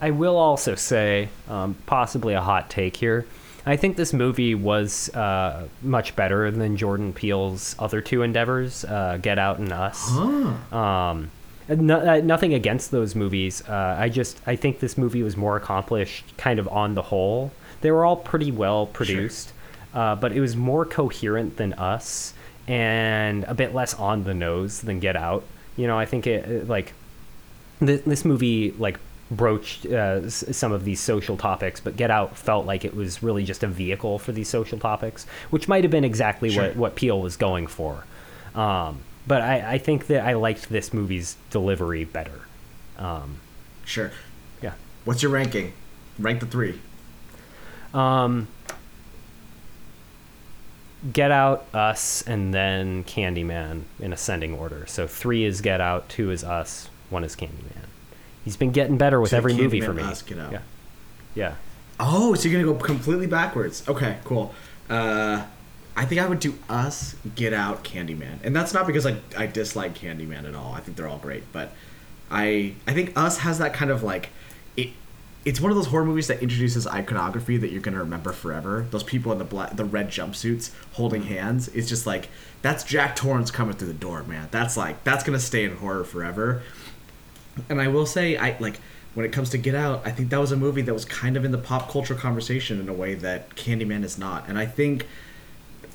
I will also say, um, possibly a hot take here. I think this movie was uh, much better than Jordan Peele's other two endeavors, uh, Get Out and Us. Huh. Um, no, uh, nothing against those movies. Uh, I just I think this movie was more accomplished, kind of on the whole. They were all pretty well produced, uh, but it was more coherent than Us and a bit less on the nose than Get Out. You know, I think it it, like th- this movie like broached uh, some of these social topics, but Get Out felt like it was really just a vehicle for these social topics, which might have been exactly Sure. what what Peele was going for. Um, but I, I think that I liked this movie's delivery better. Um, Sure. yeah. What's your ranking? Rank the three. Um, Get Out, Us, and then Candyman in ascending order. So three is Get Out, two is Us, one is Candyman. He's been getting better with So every movie for me. Us, Get Out. Yeah. Yeah. Oh, so you're gonna go completely backwards? Okay, cool. Uh, I think I would do Us, Get Out, Candyman, and that's not because I I dislike Candyman at all. I think they're all great, but I I think Us has that kind of like it. It's one of those horror movies that introduces iconography that you're gonna remember forever. Those people in the black, the red jumpsuits holding hands. It's just like that's Jack Torrance coming through the door, man. That's like that's gonna stay in horror forever. And I will say, I like when it comes to Get Out, I think that was a movie that was kind of in the pop culture conversation in a way that Candyman is not. And I think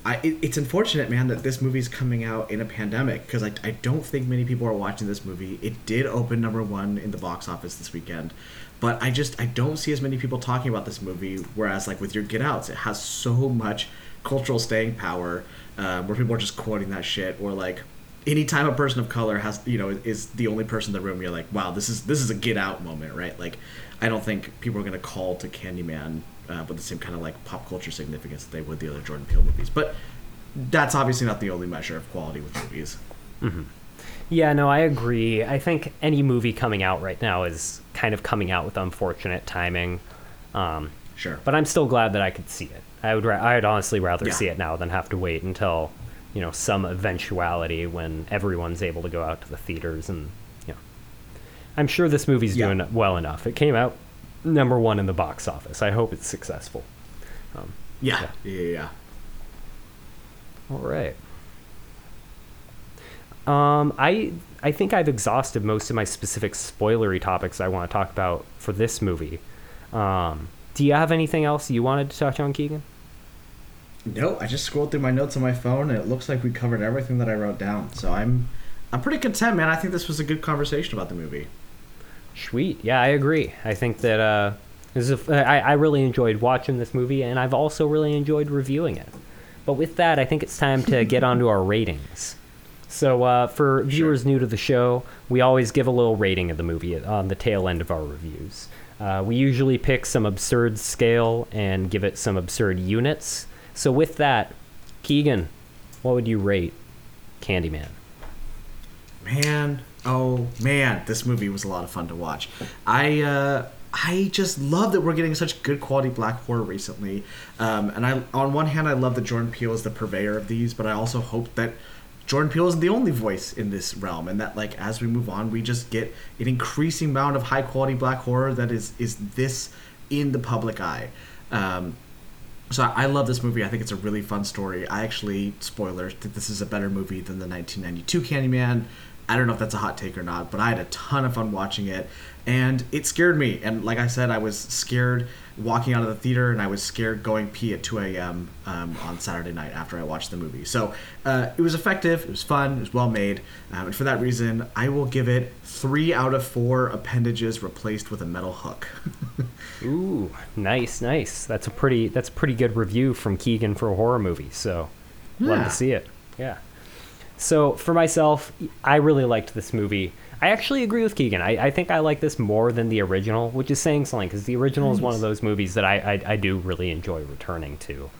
I it, it's unfortunate, man, that this movie's coming out in a pandemic because I, I don't think many people are watching this movie. It did open number one in the box office this weekend, but I just I don't see as many people talking about this movie. Whereas like with your Get Outs, it has so much cultural staying power um, where people are just quoting that shit or like anytime a person of color has you know is the only person in the room you're like wow this is this is a get out moment right like i don't think people are going to call to candyman uh, with the same kind of like pop culture significance that they would the other jordan peele movies but that's obviously not the only measure of quality with movies Yeah, no, I agree. I think any movie coming out right now is kind of coming out with unfortunate timing. Um, sure but I'm still glad that I could see it. I would, ra- I'd honestly rather Yeah. see it now than have to wait until, you know, some eventuality when everyone's able to go out to the theaters and, you know, I'm sure this movie's Yeah. doing well enough. It came out number one in the box office. I hope it's successful. Um, yeah yeah yeah, yeah. all right. Um, I I think I've exhausted most of my specific spoilery topics I want to talk about for this movie. Um, do you have anything else you wanted to touch on, Keegan? No i just scrolled through my notes on my phone and it looks like we covered everything that i wrote down so i'm i'm pretty content man i think this was a good conversation about the movie Sweet. Yeah, I agree. I think that uh, this is a, I, I really enjoyed watching this movie, and I've also really enjoyed reviewing it. But with that, I think it's time to get on to our <laughs> ratings. So, uh, for viewers new to the show, we always give a little rating of the movie on the tail end of our reviews. Uh, we usually pick some absurd scale and give it some absurd units. So, with that, Keegan, what would you rate Candyman? man oh man this movie was a lot of fun to watch. I uh i just love that we're getting such good quality black horror recently. Um and i on one hand i love that jordan peele is the purveyor of these but i also hope that jordan peele isn't the only voice in this realm and that like as we move on we just get an increasing amount of high quality black horror that is is this in the public eye. Um so I love this movie. I think it's a really fun story. I actually, spoilers, think this is a better movie than the 1992 Candyman. I don't know if that's a hot take or not, but I had a ton of fun watching it, and it scared me. And like I said, I was scared walking out of the theater, and I was scared going pee at 2 a.m. Um, on Saturday night after I watched the movie. So uh, it was effective, it was fun, it was well made, um, and for that reason, I will give it three out of four appendages replaced with a metal hook. <laughs> Ooh, nice, nice. That's a pretty that's a pretty good review from Keegan for a horror movie. So, love to see it. Yeah. So for myself, I really liked this movie. I actually agree with Keegan. I, I think I like this more than the original, which is saying something because the original is one of those movies that I, I, I do really enjoy returning to.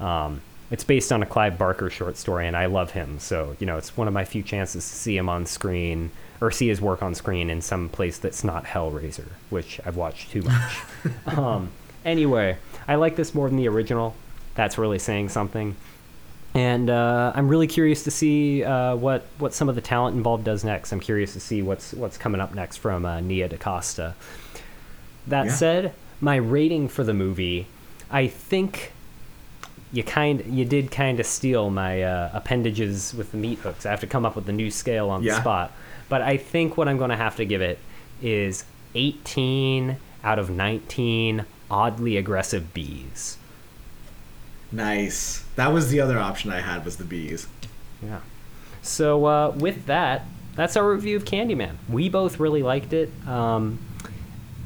Um, it's based on a Clive Barker short story, and I love him. So you know, it's one of my few chances to see him on screen or see his work on screen in some place that's not Hellraiser, which I've watched too much. <laughs> um, anyway, I like this more than the original. That's really saying something. And uh, I'm really curious to see uh, what what some of the talent involved does next. I'm curious to see what's what's coming up next from uh, Nia DaCosta. That Yeah. said, my rating for the movie, I think you kind you did kind of steal my uh, appendages with the meat hooks. I have to come up with a new scale on the spot. But I think what I'm going to have to give it is 18 out of 19 oddly aggressive bees. nice. That was the other option I had was the bees. Yeah. So uh, with that, that's our review of Candyman. We both really liked it. Um,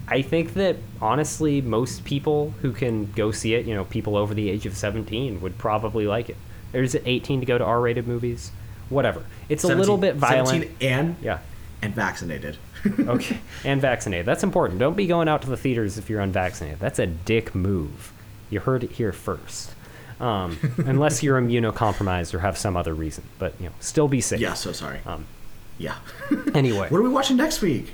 I think that honestly, most people who can go see it, you know, people over the age of 17, would probably like it. There's 18 to go to R-rated movies, whatever. It's a little bit violent. 17 and Yeah. and vaccinated. <laughs> Okay. and vaccinated. That's important. Don't be going out to the theaters if you're unvaccinated. That's a dick move. You heard it here first. Um, <laughs> unless you're immunocompromised or have some other reason, but you know, still be safe. yeah, so sorry. Um, yeah. <laughs> anyway. what are we watching next week?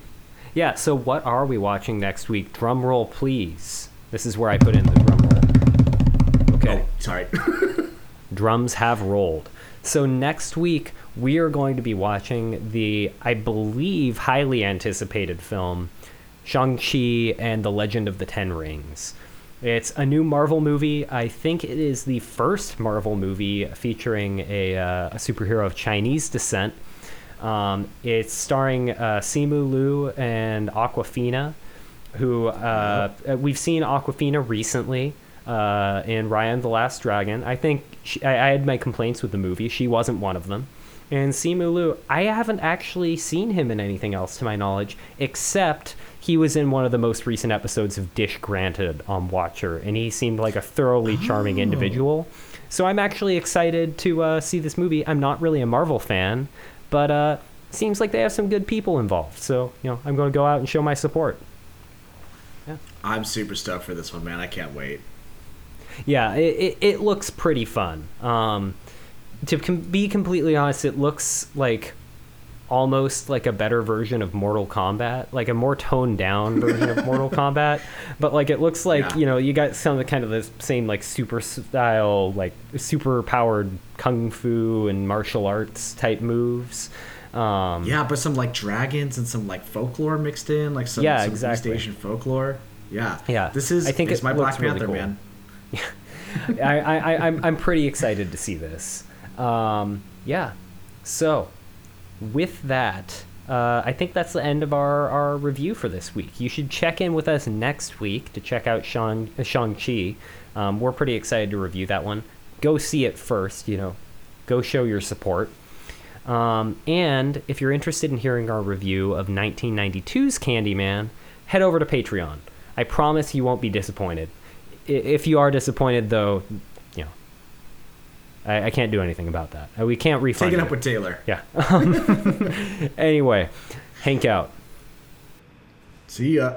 Yeah, so what are we watching next week? Drum roll, please. This is where I put in the drum roll. Okay. Oh, sorry. <laughs> Drums have rolled. So next week, we are going to be watching the, I believe, highly anticipated film, Shang-Chi and the Legend of the Ten Rings. It's a new Marvel movie. I think it is the first Marvel movie featuring a, uh, a superhero of Chinese descent. Um, it's starring uh, Simu Liu and Awkwafina, who uh, we've seen Awkwafina recently uh, in Raya and the Last Dragon. I think she, I, I had my complaints with the movie. She wasn't one of them. And Simu Liu, I haven't actually seen him in anything else to my knowledge, except he was in one of the most recent episodes of Dish Granted on Watcher, and he seemed like a thoroughly charming individual. So I'm actually excited to uh, see this movie. I'm not really a Marvel fan, but uh, seems like they have some good people involved. So you know, I'm going to go out and show my support. Yeah. I'm super stoked for this one, man. I can't wait. Yeah, it, it, it looks pretty fun. Um, to com- be completely honest, it looks like almost like a better version of Mortal Kombat, like a more toned down <laughs> version of Mortal Kombat. But like it looks like Yeah. you know you got some of the kind of the same like super style, like super powered kung fu and martial arts type moves. Um, Yeah, but some like dragons and some like folklore mixed in, like some, Yeah, some exactly. East Asian folklore. Yeah. Yeah. This is I think it's my Black really Panther, cool. man. <laughs> I, I, I, I'm, I'm pretty excited to see this. Um, yeah. So, with that, uh, I think that's the end of our, our review for this week. You should check in with us next week to check out Shang, uh, Shang-Chi. Um, we're pretty excited to review that one. Go see it first, you know. Go show your support. Um, and if you're interested in hearing our review of 1992's Candyman, head over to Patreon. I promise you won't be disappointed. If you are disappointed, though, I, I can't do anything about that. Uh, We can't refund. Take it you. up with Taylor. Yeah. <laughs> Anyway, Hank out. See ya.